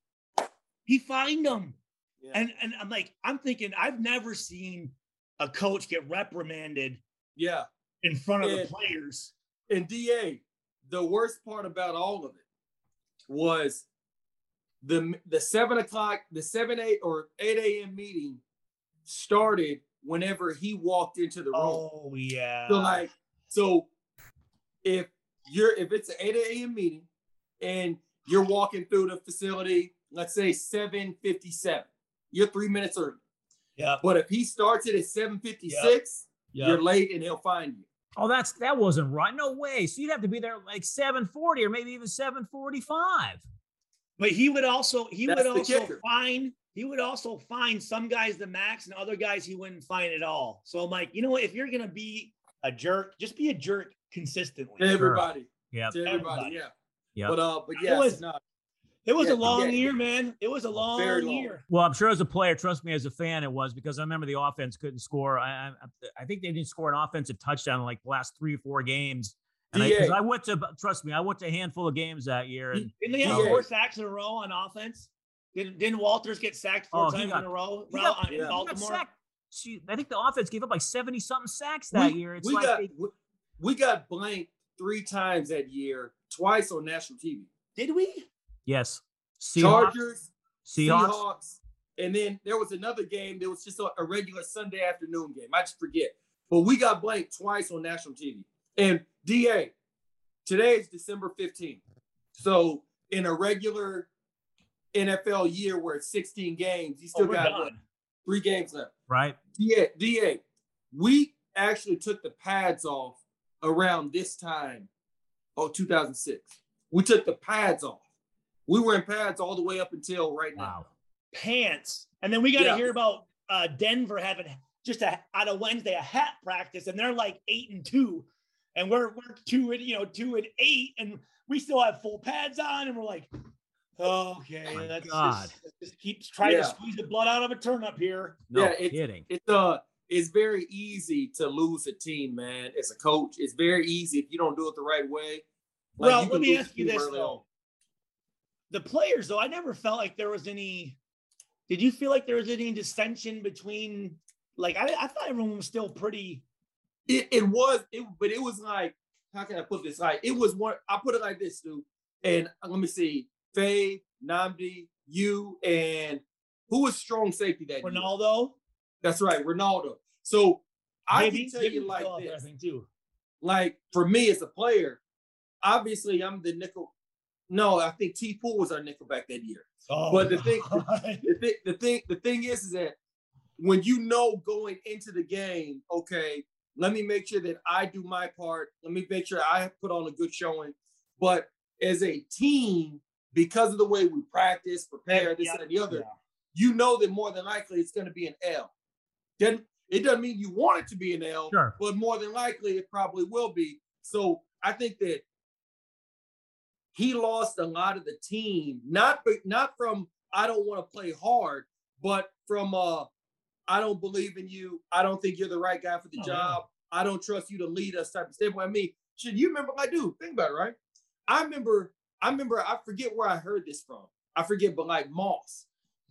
He fined him. Yeah. And and I'm like, I'm thinking, I've never seen a coach get reprimanded yeah. in front of Yeah. the players. And DA, the worst part about all of it was the the seven o'clock, the seven eight or eight a.m. meeting started whenever he walked into the room. Oh yeah. So like, so if you're if it's an 8 a.m. meeting and you're walking through the facility, let's say 757, you're three minutes early. Yeah. But if he starts it at 756, Yeah. you're late and he'll find you. Oh, that's that wasn't right. No way. So you'd have to be there like 740 or maybe even 745. But he would also he That's would also kicker. fine he would also find some guys the max and other guys he wouldn't find at all. So I'm like, you know what? If you're gonna be a jerk, just be a jerk consistently. To everybody. Yeah. To everybody. Everybody. Yeah. Yeah. But uh, but It yes, was- no. It was Yeah, a long yeah. year, man. It was a long, long. year. Well, I'm sure as a player, trust me, as a fan, it was because I remember the offense couldn't score. I I, I think they didn't score an offensive touchdown in like the last three or four games. And I, 'cause DA. I went to trust me, I went to a handful of games that year, and Didn't they have Yeah. four sacks in a row on offense? Didn't, didn't Walters get sacked four Oh, times got- in a row? he got- in yeah. He got He got Baltimore? sacked. I think the offense gave up like 70 something sacks that we, year. It's we like got they- we, we got blanked three times that year, twice on national TV. Did we? Yes, Seahawks, Chargers, Seahawks. Seahawks, and then there was another game that was just a, a regular Sunday afternoon game. I just forget. But we got blanked twice on national TV. And DA, today is December 15th. So in a regular NFL year where it's 16 games, you Oh, still we're got what, three games left. right? DA, DA, we actually took the pads off around this time, oh, 2006. We took the pads off. We were in pads all the way up until right now. Pants. And then we got to yeah. hear about uh, Denver having just a, on a Wednesday a hat practice, and they're like eight and two, and we're we're two and you know two and eight, and we still have full pads on, and we're like, okay, oh that's God. Just, just keeps trying yeah. to squeeze the blood out of a turnip here. No yeah, it's, kidding. It's uh it's very easy to lose a team, man. As a coach, it's very easy if you don't do it the right way. Like, well, let me ask you this though. On. The players, though, I never felt like there was any. Did you feel like there was any dissension between? Like, I, I thought everyone was still pretty. It, it was, it, but it was like, how can I put this? Like, it was one. I put it like this, dude. And let me see, Faye, Nnamdi, you, and who was strong safety that Ronaldo. Year? That's right, Ronaldo. So I Maybe, can tell you like this. Too. Like for me as a player, obviously I'm the nickel. No, I think T Poole was our nickel back that year. Oh, but the thing, the, the, thing, the thing, the thing is, is that when you know going into the game, okay, let me make sure that I do my part. Let me make sure I put on a good showing. But as a team, because of the way we practice, prepare, this yeah, and the other, yeah. you know that more than likely it's going to be an L. Then it doesn't mean you want it to be an L, sure. but more than likely it probably will be. So I think that he lost a lot of the team, not not from I don't want to play hard, but from uh I don't believe in you. I don't think you're the right guy for the oh, job. Yeah. I don't trust you to lead us type of standpoint. I mean, should you remember? I do. Think about it, right? I remember. I remember. I forget where I heard this from. I forget, but like Moss,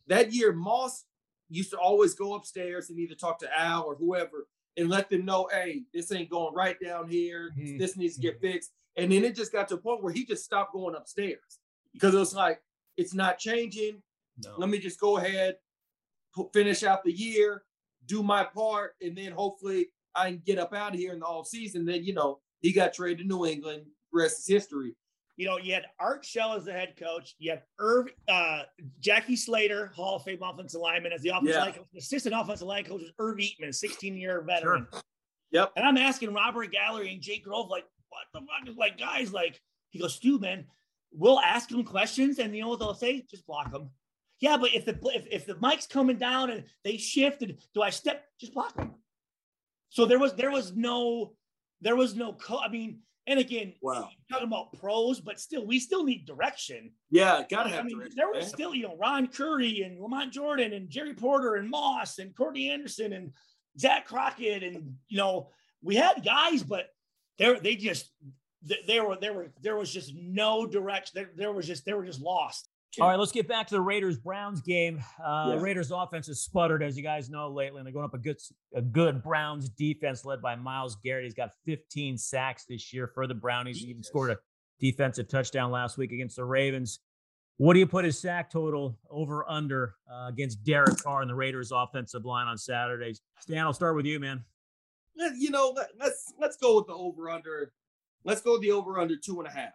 that year Moss used to always go upstairs and either talk to Al or whoever and let them know, hey, this ain't going right down here. Mm-hmm. This needs to get mm-hmm. fixed. And then it just got to a point where he just stopped going upstairs because it was like, it's not changing. No. Let me just go ahead, finish out the year, do my part, and then hopefully I can get up out of here in the off season. Then, you know, he got traded to New England. Rest is history you know, you had Art Shell as the head coach. You had Irv, uh, Jackie Slater, Hall of Fame offensive lineman, as the offensive yeah. line coach. The assistant offensive line coach was Irv Eatman, 16 year veteran. Sure. Yep. And I'm asking Robert Gallery and Jake Grove, like, what the fuck is like, guys, like, he goes, Stu, man, we'll ask them questions, and you know what they'll say? Just block them. Yeah, but if the if, if the mic's coming down and they shifted, do I step? Just block them. So there was there was no there was no co- I mean, and again, wow. talking about pros, but still, we still need direction. Yeah, gotta have I mean, There was still, you know, Ron Curry and Lamont Jordan and Jerry Porter and Moss and Courtney Anderson and Zach Crockett and you know, we had guys, but they they just they were there were there was just no direction. There, there was just they were just lost. All right, let's get back to the Raiders Browns game. Uh, yeah. Raiders offense has sputtered, as you guys know, lately, and they're going up a good a good Browns defense led by Myles Garrett. He's got 15 sacks this year for the Brownies. He even scored a defensive touchdown last week against the Ravens. What do you put his sack total over under uh, against Derek Carr and the Raiders offensive line on Saturdays? Stan, I'll start with you, man. You know, let's let's go with the over under. Let's go with the over under two and a half.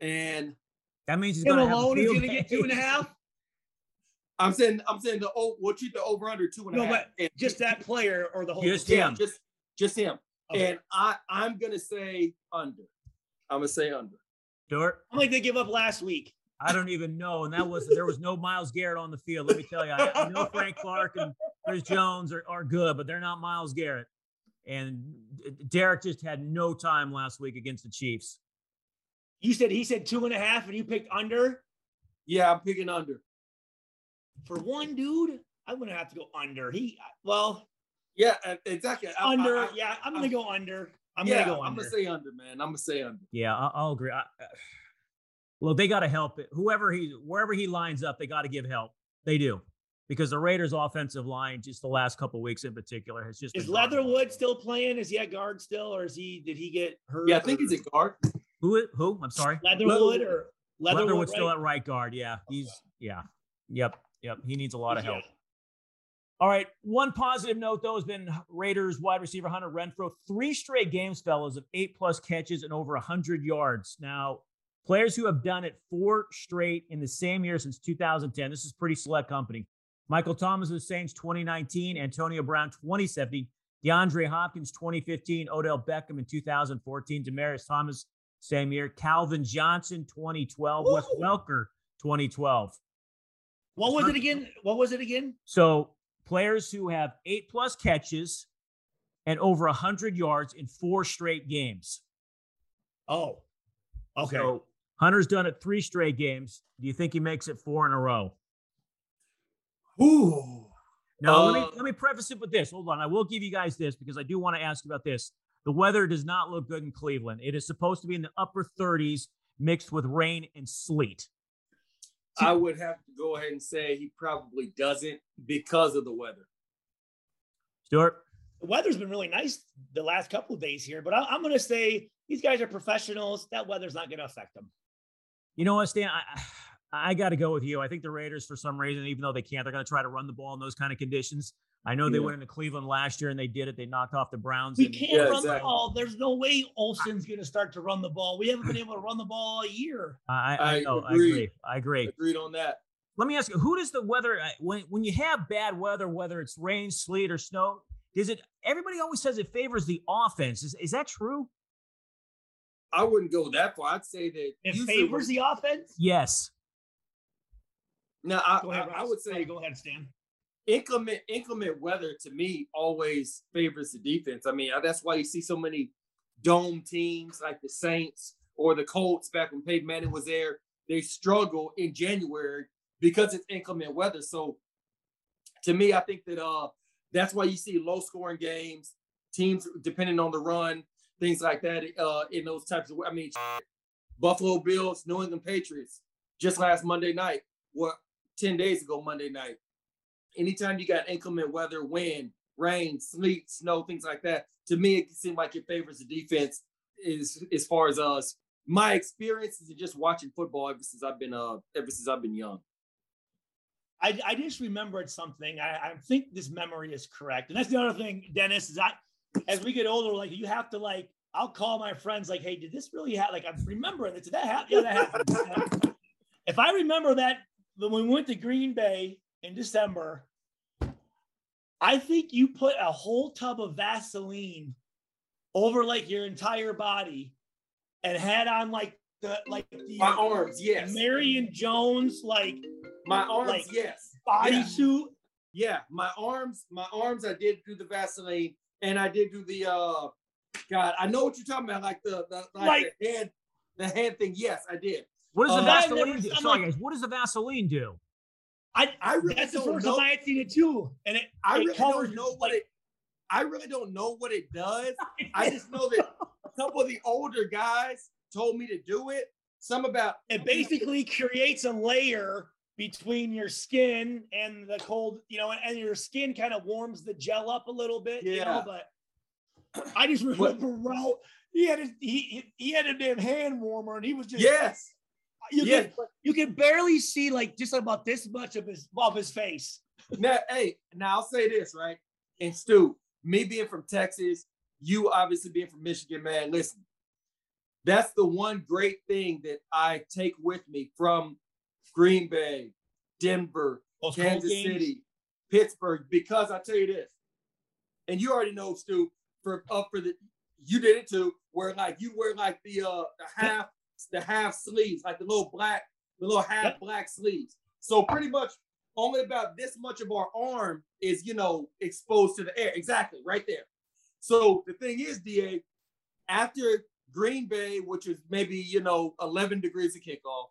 And that means he's going to alone is going to get two and a half. I'm saying I'm saying the oh we'll treat the over under two and no, a half. But just that player or the whole just him. Just just him. Okay. And I I'm gonna say under. I'm gonna say under. Stuart? How many they give up last week? I don't even know. And that was there was no Myles Garrett on the field. Let me tell you, I, I know Frank Clark and Chris Jones are, are good, but they're not Myles Garrett. And Derek just had no time last week against the Chiefs. You said he said two and a half, and you picked under. Yeah, I'm picking under. For one dude, I'm gonna have to go under. He well. Yeah, exactly. Under. I, I, yeah, I'm gonna go under. I'm yeah, gonna go under. I'm gonna say under, man. I'm gonna say under. Yeah, I'll, I'll agree. I, uh, well, they got to help it. Whoever he, wherever he lines up, they got to give help. They do because the Raiders' offensive line, just the last couple weeks in particular, has just is Leatherwood still playing? Is he at guard still, or is he? Did he get hurt? Yeah, I think or? he's at guard. Who? Who? I'm sorry. Leatherwood or Leatherwood, Leatherwood right? still at right guard. Yeah, he's yeah, yep, yep. He needs a lot of help. All right. One positive note though has been Raiders wide receiver Hunter Renfrow. Three straight games, fellas, of eight plus catches and over hundred yards. Now, players who have done it four straight in the same year since 2010. This is pretty select company. Michael Thomas of the Saints 2019, Antonio Brown 2017, DeAndre Hopkins 2015, Odell Beckham in 2014, Demaryius Thomas same year. Calvin Johnson, 2012. Wes Welker, 2012. What was it again? What was it again? So players who have eight plus catches and over 100 yards in four straight games. Oh, okay. So Hunter's done it three straight games. Do you think he makes it four in a row? Ooh. Now, uh, let, me, uh, let me preface it with this. Hold on. I will give you guys this because I do want to ask about this. The weather does not look good in Cleveland. It is supposed to be in the upper 30s mixed with rain and sleet. I would have to go ahead and say he probably doesn't because of the weather. Stuart? The weather's been really nice the last couple of days here, but I, am going to say these guys are professionals. That weather's not going to affect them. You know what, Stan? I, I got to go with you. I think the Raiders, for some reason, even though they can't, they're going to try to run the ball in those kind of conditions. I know they yeah. went into Cleveland last year and they did it. They knocked off the Browns. We and, can't yeah, run exactly. the ball. There's no way Olson's going to start to run the ball. We haven't been able to run the ball all year. I, I, I know. Agree. I agree. I agree. Agreed on that. Let me ask you: Who does the weather uh, when when you have bad weather, whether it's rain, sleet, or snow? Does it everybody always says it favors the offense? Is is that true? I wouldn't go that far. I'd say that it favors the offense. Yes. Now, I, ahead, I, I, would say go ahead, Stan. Inclement inclement weather to me always favors the defense. I mean, that's why you see so many dome teams like the Saints or the Colts back when Peyton Manning was there. They struggle in January because it's inclement weather. So, to me, I think that uh, that's why you see low scoring games, teams depending on the run, things like that. Uh, in those types of, I mean, Buffalo Bills, New England Patriots, just last Monday night. What 10 days ago, Monday night. Anytime you got inclement weather, wind, rain, sleet, snow, things like that, to me, it seems like it favors the defense is as far as us. My experiences in just watching football ever since I've been uh ever since I've been young. I, I just remembered something. I, I think this memory is correct. And that's the other thing, Dennis, is I as we get older, like you have to like I'll call my friends like, hey, did this really happen? Like I'm remembering it. Did that happen? Yeah, that happened. if I remember that when we went to Green Bay in December, I think you put a whole tub of Vaseline over like your entire body and had on like the like the my arms, yes. Marion Jones, like my arms, like, yes. Bodysuit. Yeah. yeah, my arms, my arms, I did do the Vaseline and I did do the uh God, I know what you're talking about, like the the like, like the hand the hand thing. Yes, I did. What does the uh, Vaseline do? Sorry, like, guys. What does the Vaseline do? I, I really that's the first time I had seen it too, and it. I it really don't know what it. I really don't know what it does. I just know that a couple of the older guys told me to do it. Some about it basically creates a layer between your skin and the cold, you know, and, and your skin kind of warms the gel up a little bit. Yeah. You know, but I just remember Ralph. He had his, he he had a damn hand warmer, and he was just yes you yeah. can you can barely see like just about this much of his of his face. Now, hey, now I'll say this right, and Stu, me being from Texas, you obviously being from Michigan, man. Listen, that's the one great thing that I take with me from Green Bay, Denver, Those Kansas City, Pittsburgh, because I tell you this, and you already know, Stu, for up for the you did it too, where like you wear like the uh the half the half sleeves, like the little black, the little half yep. black sleeves. So pretty much only about this much of our arm is, you know, exposed to the air. Exactly, right there. So the thing is, DA, after Green Bay, which is maybe, you know, 11 degrees of kickoff,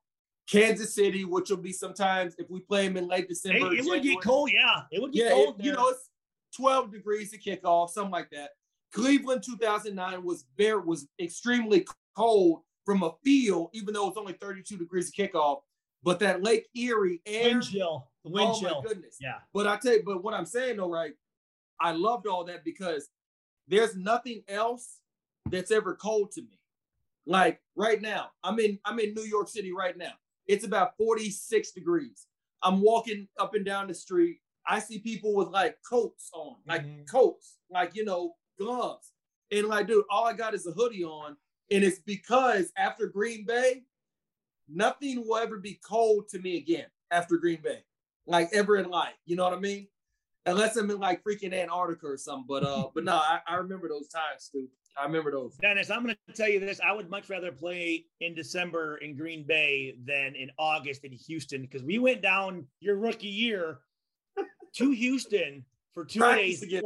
Kansas City, which will be sometimes if we play them in late December. Hey, it would get cold, yeah. It would get yeah, cold. It, you know, it's 12 degrees to kickoff, something like that. Cleveland 2009 was very was extremely cold from a field, even though it's only 32 degrees of kickoff. But that Lake Erie air, wind chill, the wind oh chill. my goodness. Yeah. But I tell you, but what I'm saying though, right? I loved all that because there's nothing else that's ever cold to me. Like right now, I'm in I'm in New York City right now. It's about 46 degrees. I'm walking up and down the street. I see people with like coats on, like mm-hmm. coats, like you know, gloves. And like, dude, all I got is a hoodie on and it's because after Green Bay, nothing will ever be cold to me again after Green Bay, like ever in life. You know what I mean? Unless I'm in like freaking Antarctica or something. But uh, but no, I, I remember those times too. I remember those. Dennis, I'm going to tell you this. I would much rather play in December in Green Bay than in August in Houston because we went down your rookie year to Houston for two Practice days. against-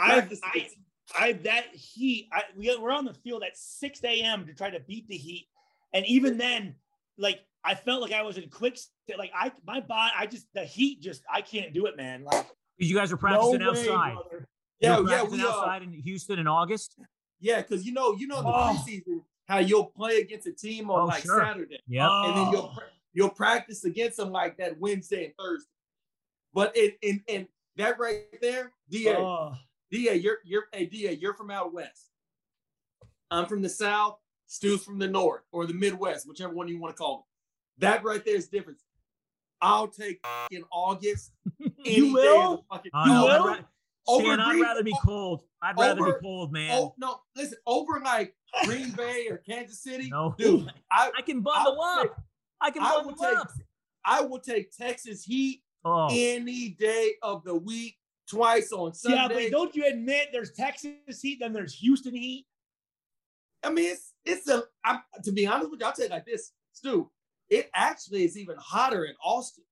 I, I, I, that heat, I, we, we're on the field at 6 a.m. to try to beat the heat. And even then, like, I felt like I was in quick, like, I, my body, I just, the heat just, I can't do it, man. Like, you guys are no practicing way, outside. brother. Yeah, yeah, we uh, outside in Houston in August. yeah, because you know, you know, the Oh. preseason how you'll play against a team on Oh, like sure. Saturday, Yeah. and then you'll Oh. you'll practice against them like that Wednesday and Thursday. But in in, in that right there, Da, Oh. Da, you're you're hey Da, you're from out west. I'm from the south. Stu's from the north or the Midwest, whichever one you want to call it. That right there is difference. I'll take in August. you will? fucking- Oh, You will? ra- Over Stan, I'd rather be cold. I'd rather over- be cold, man. Oh no! Listen, over like Green Bay or Kansas City, no, dude. I I can bundle I up. I can I bundle will take up. I will take Texas Heat Oh, any day of the week, twice on Sunday. Yeah, but don't you admit there's Texas Heat, then there's Houston Heat? I mean, it's it's a. I'm, to be honest with you, I'll tell you like this, Stu. It actually is even hotter in Austin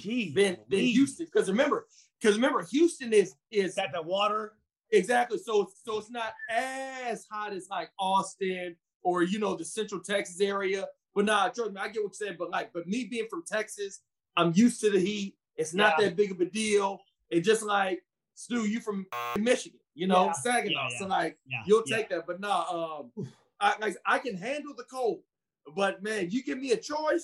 Jeez, than than Houston because remember, because remember, Houston is is Is that the water? Exactly. So so it's not as hot as like Austin or you know the Central Texas area. But nah, trust me, I get what you're saying. But like, but me being from Texas, I'm used to the heat. It's not Yeah. that big of a deal. It's just like Stu, you from Michigan, you know, Yeah. Saginaw. Yeah, So like, Yeah, you'll yeah. take that. But nah, um, I like I can handle the cold. But man, you give me a choice,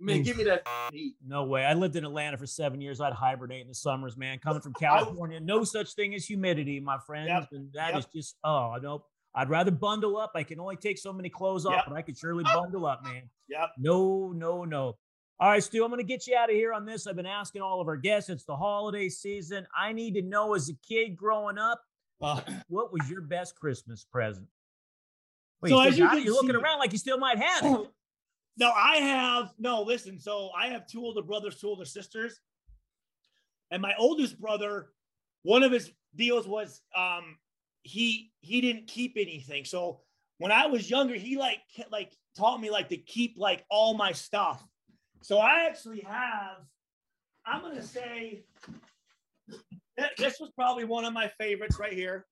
man, give me that heat. no way. I lived in Atlanta for seven years. I'd hibernate in the summers, man. Coming from California, no such thing as humidity, my friends. Yep. And that is Yep. just, oh, nope. I'd rather bundle up. I can only take so many clothes off, Yep. but I could surely bundle up, man. Yep. No, no, no. All right, Stu, I'm going to get you out of here on this. I've been asking all of our guests. It's the holiday season. I need to know as a kid growing up, Uh, what was your best Christmas present? Wait, So you as you can you're looking around like you still might have it. no, I have no. Listen, so I have two older brothers, two older sisters, and my oldest brother, one of his deals was um he he didn't keep anything. So when I was younger, he like like taught me like to keep like all my stuff. So I actually have. I'm gonna say this was probably one of my favorites right here.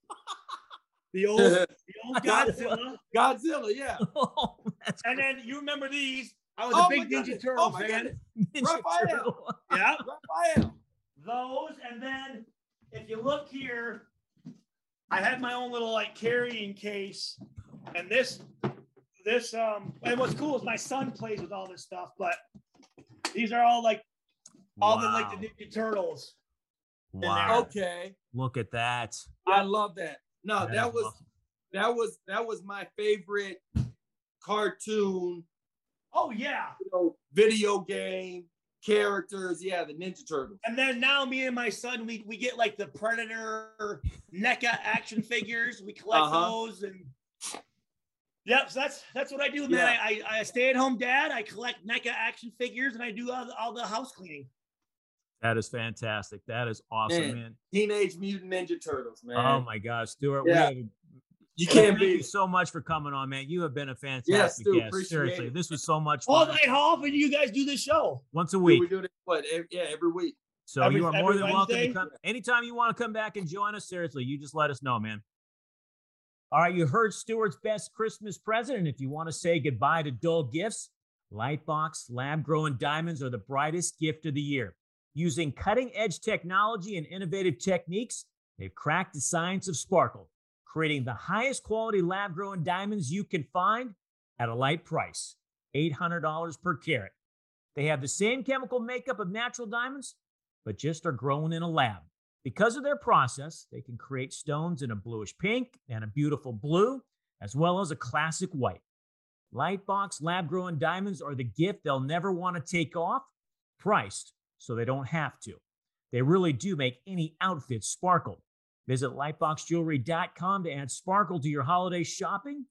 The old, the old Godzilla. Godzilla, yeah. oh, And then you remember these? I was Oh a big my Ninja goodness. Turtle Oh fan. Ninja Raphael. Turtle. Yeah, Raphael. those. And then if you look here, I had my own little like carrying case. And this, this, um, and what's cool is my son plays with all this stuff, but these are all like all the like the Ninja Turtles. Wow. Okay. Look at that. I love that. No, That that is was awesome. that was that was my favorite cartoon, Oh yeah. you know, video game characters. Yeah, the Ninja Turtles. And then now me and my son, we we get like the Predator NECA action figures. We collect Uh-huh. those and yep. So that's that's what I do, man. Yeah. I, I I stay at home dad. I collect NECA action figures and I do all the, all the house cleaning. That is fantastic. That is awesome, Man. man. Teenage Mutant Ninja Turtles, man. Oh my gosh, Stuart. Yeah. We have, you Thank can't you so much for coming on, man. You have been a fantastic Stu, guest. appreciate Seriously, it. this was so much fun. like how often do you guys do this show? Once a We, week. we do it, what? ev- yeah, every week. So Every- you are more every than welcome to Wednesday? come anytime you want to come back and join us. Seriously, you just let us know, man. All right, you heard Stewart's best Christmas present. And if you want to say goodbye to dull gifts, Lightbox lab grown diamonds are the brightest gift of the year. Using cutting edge technology and innovative techniques, they've cracked the science of sparkle, creating the highest quality lab grown diamonds you can find at a light price $800 per carat. They have the same chemical makeup of natural diamonds, but just are grown in a lab. Because of their process, they can create stones in a bluish pink and a beautiful blue, as well as a classic white. Lightbox lab grown diamonds are the gift they'll never want to take off, priced so they don't have to. They really do make any outfit sparkle. Visit lightboxjewelry.com to add sparkle to your holiday shopping.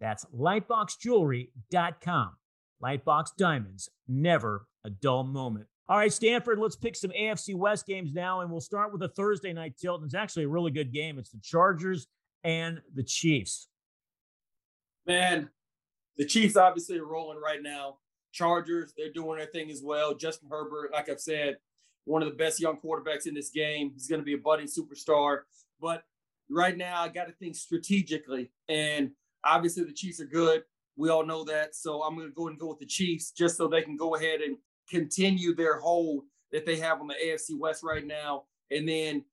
That's lightboxjewelry.com. Lightbox Diamonds, never a dull moment. All right, Stanford, let's pick some AFC West games now, and we'll start with a Thursday night tilt. And it's actually a really good game. It's the Chargers and the Chiefs. Man, the Chiefs obviously are rolling right now. Chargers, they're doing their thing as well. Justin Herbert, like I've said, one of the best young quarterbacks in this game. He's going to be a budding superstar. But right now, I got to think strategically. And obviously, the Chiefs are good. We all know that. So I'm going to go and go with the Chiefs just so they can go ahead and continue their hold that they have on the AFC West right now. And then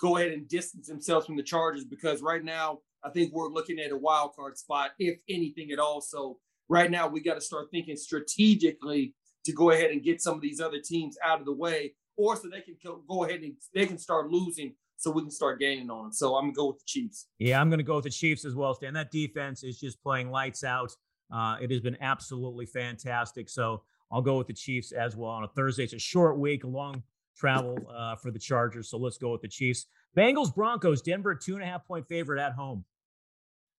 go ahead and distance themselves from the Chargers because right now, I think we're looking at a wild card spot, if anything at all. So right now, we got to start thinking strategically to go ahead and get some of these other teams out of the way, or so they can go ahead and they can start losing so we can start gaining on them. So I'm gonna go with the Chiefs. Yeah, I'm gonna go with the Chiefs as well, Stan. That defense is just playing lights out. Uh, it has been absolutely fantastic. So I'll go with the Chiefs as well on a Thursday. It's a short week, long travel uh, for the Chargers. So let's go with the Chiefs. Bengals Broncos. Denver two and a half point favorite at home.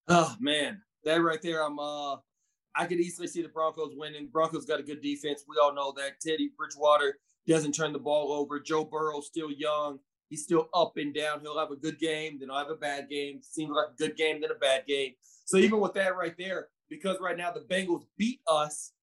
Oh man, that right there, I'm uh I could easily see the Broncos winning. Broncos got a good defense. We all know that. Teddy Bridgewater doesn't turn the ball over. Joe Burrow's still young. He's still up and down. He'll have a good game, then he'll have a bad game. Seems like a good game, then a bad game. So even with that right there, because right now the Bengals beat us,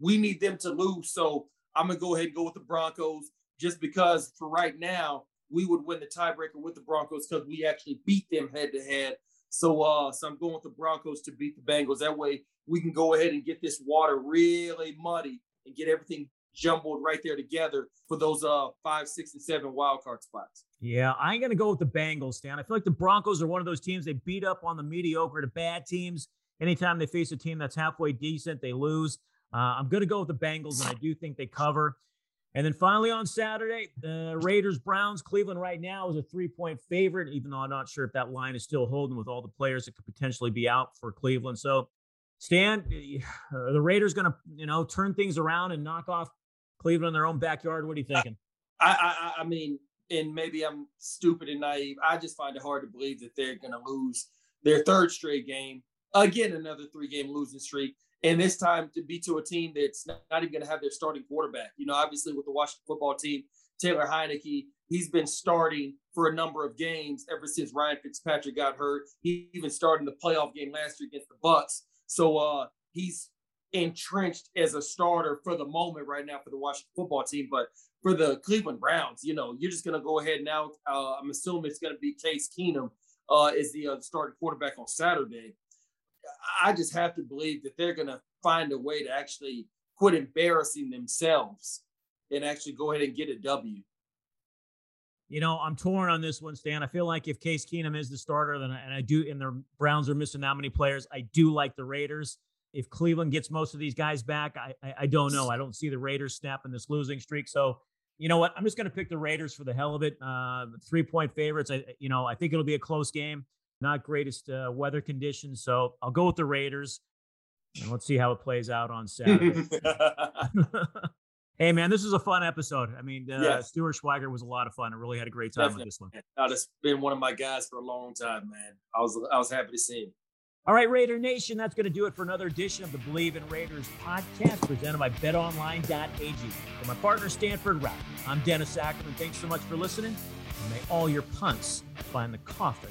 we need them to lose. So I'm gonna go ahead and go with the Broncos just because for right now we would win the tiebreaker with the Broncos because we actually beat them head to head. So, uh, so I'm going with the Broncos to beat the Bengals. That way, we can go ahead and get this water really muddy and get everything jumbled right there together for those uh five, six, and seven wild card spots. Yeah, I'm gonna go with the Bengals, Stan. I feel like the Broncos are one of those teams they beat up on the mediocre to bad teams. Anytime they face a team that's halfway decent, they lose. Uh, I'm gonna go with the Bengals, and I do think they cover. And then finally on Saturday, the Raiders Browns. Cleveland right now is a three point favorite, even though I'm not sure if that line is still holding with all the players that could potentially be out for Cleveland. So, Stan, are the Raiders going to you know turn things around and knock off Cleveland in their own backyard? What are you thinking? I I, I mean, and maybe I'm stupid and naive. I just find it hard to believe that they're going to lose their third straight game again, another three game losing streak and this time to be to a team that's not, even going to have their starting quarterback. You know, obviously with the Washington football team, Taylor Heinicke, he's been starting for a number of games ever since Ryan Fitzpatrick got hurt. He even started in the playoff game last year against the Bucs. So uh, he's entrenched as a starter for the moment right now for the Washington football team. But for the Cleveland Browns, you know, you're just going to go ahead now. Uh, I'm assuming it's going to be Case Keenum uh, is the uh, starting quarterback on Saturday. I just have to believe that they're going to find a way to actually quit embarrassing themselves and actually go ahead and get a W. You know, I'm torn on this one, Stan. I feel like if Case Keenum is the starter, then and I do, and the Browns are missing that many players, I do like the Raiders. If Cleveland gets most of these guys back, I, I, I don't know. I don't see the Raiders snapping this losing streak. So, you know what? I'm just going to pick the Raiders for the hell of it. Uh, three point favorites. I, you know, I think it'll be a close game not greatest uh, weather conditions. So I'll go with the Raiders. And let's see how it plays out on Saturday. hey, man, this was a fun episode. I mean, uh, yes. Stuart Schweiger was a lot of fun. I really had a great time Definitely. with this one. I've just been one of my guys for a long time, man. I was I was happy to see him. All right, Raider Nation, that's going to do it for another edition of the Bleav in Raiders podcast presented by betonline.ag. For my partner, Stanford Routt, I'm Dennis Ackerman. Thanks so much for listening. And may all your punts find the coffin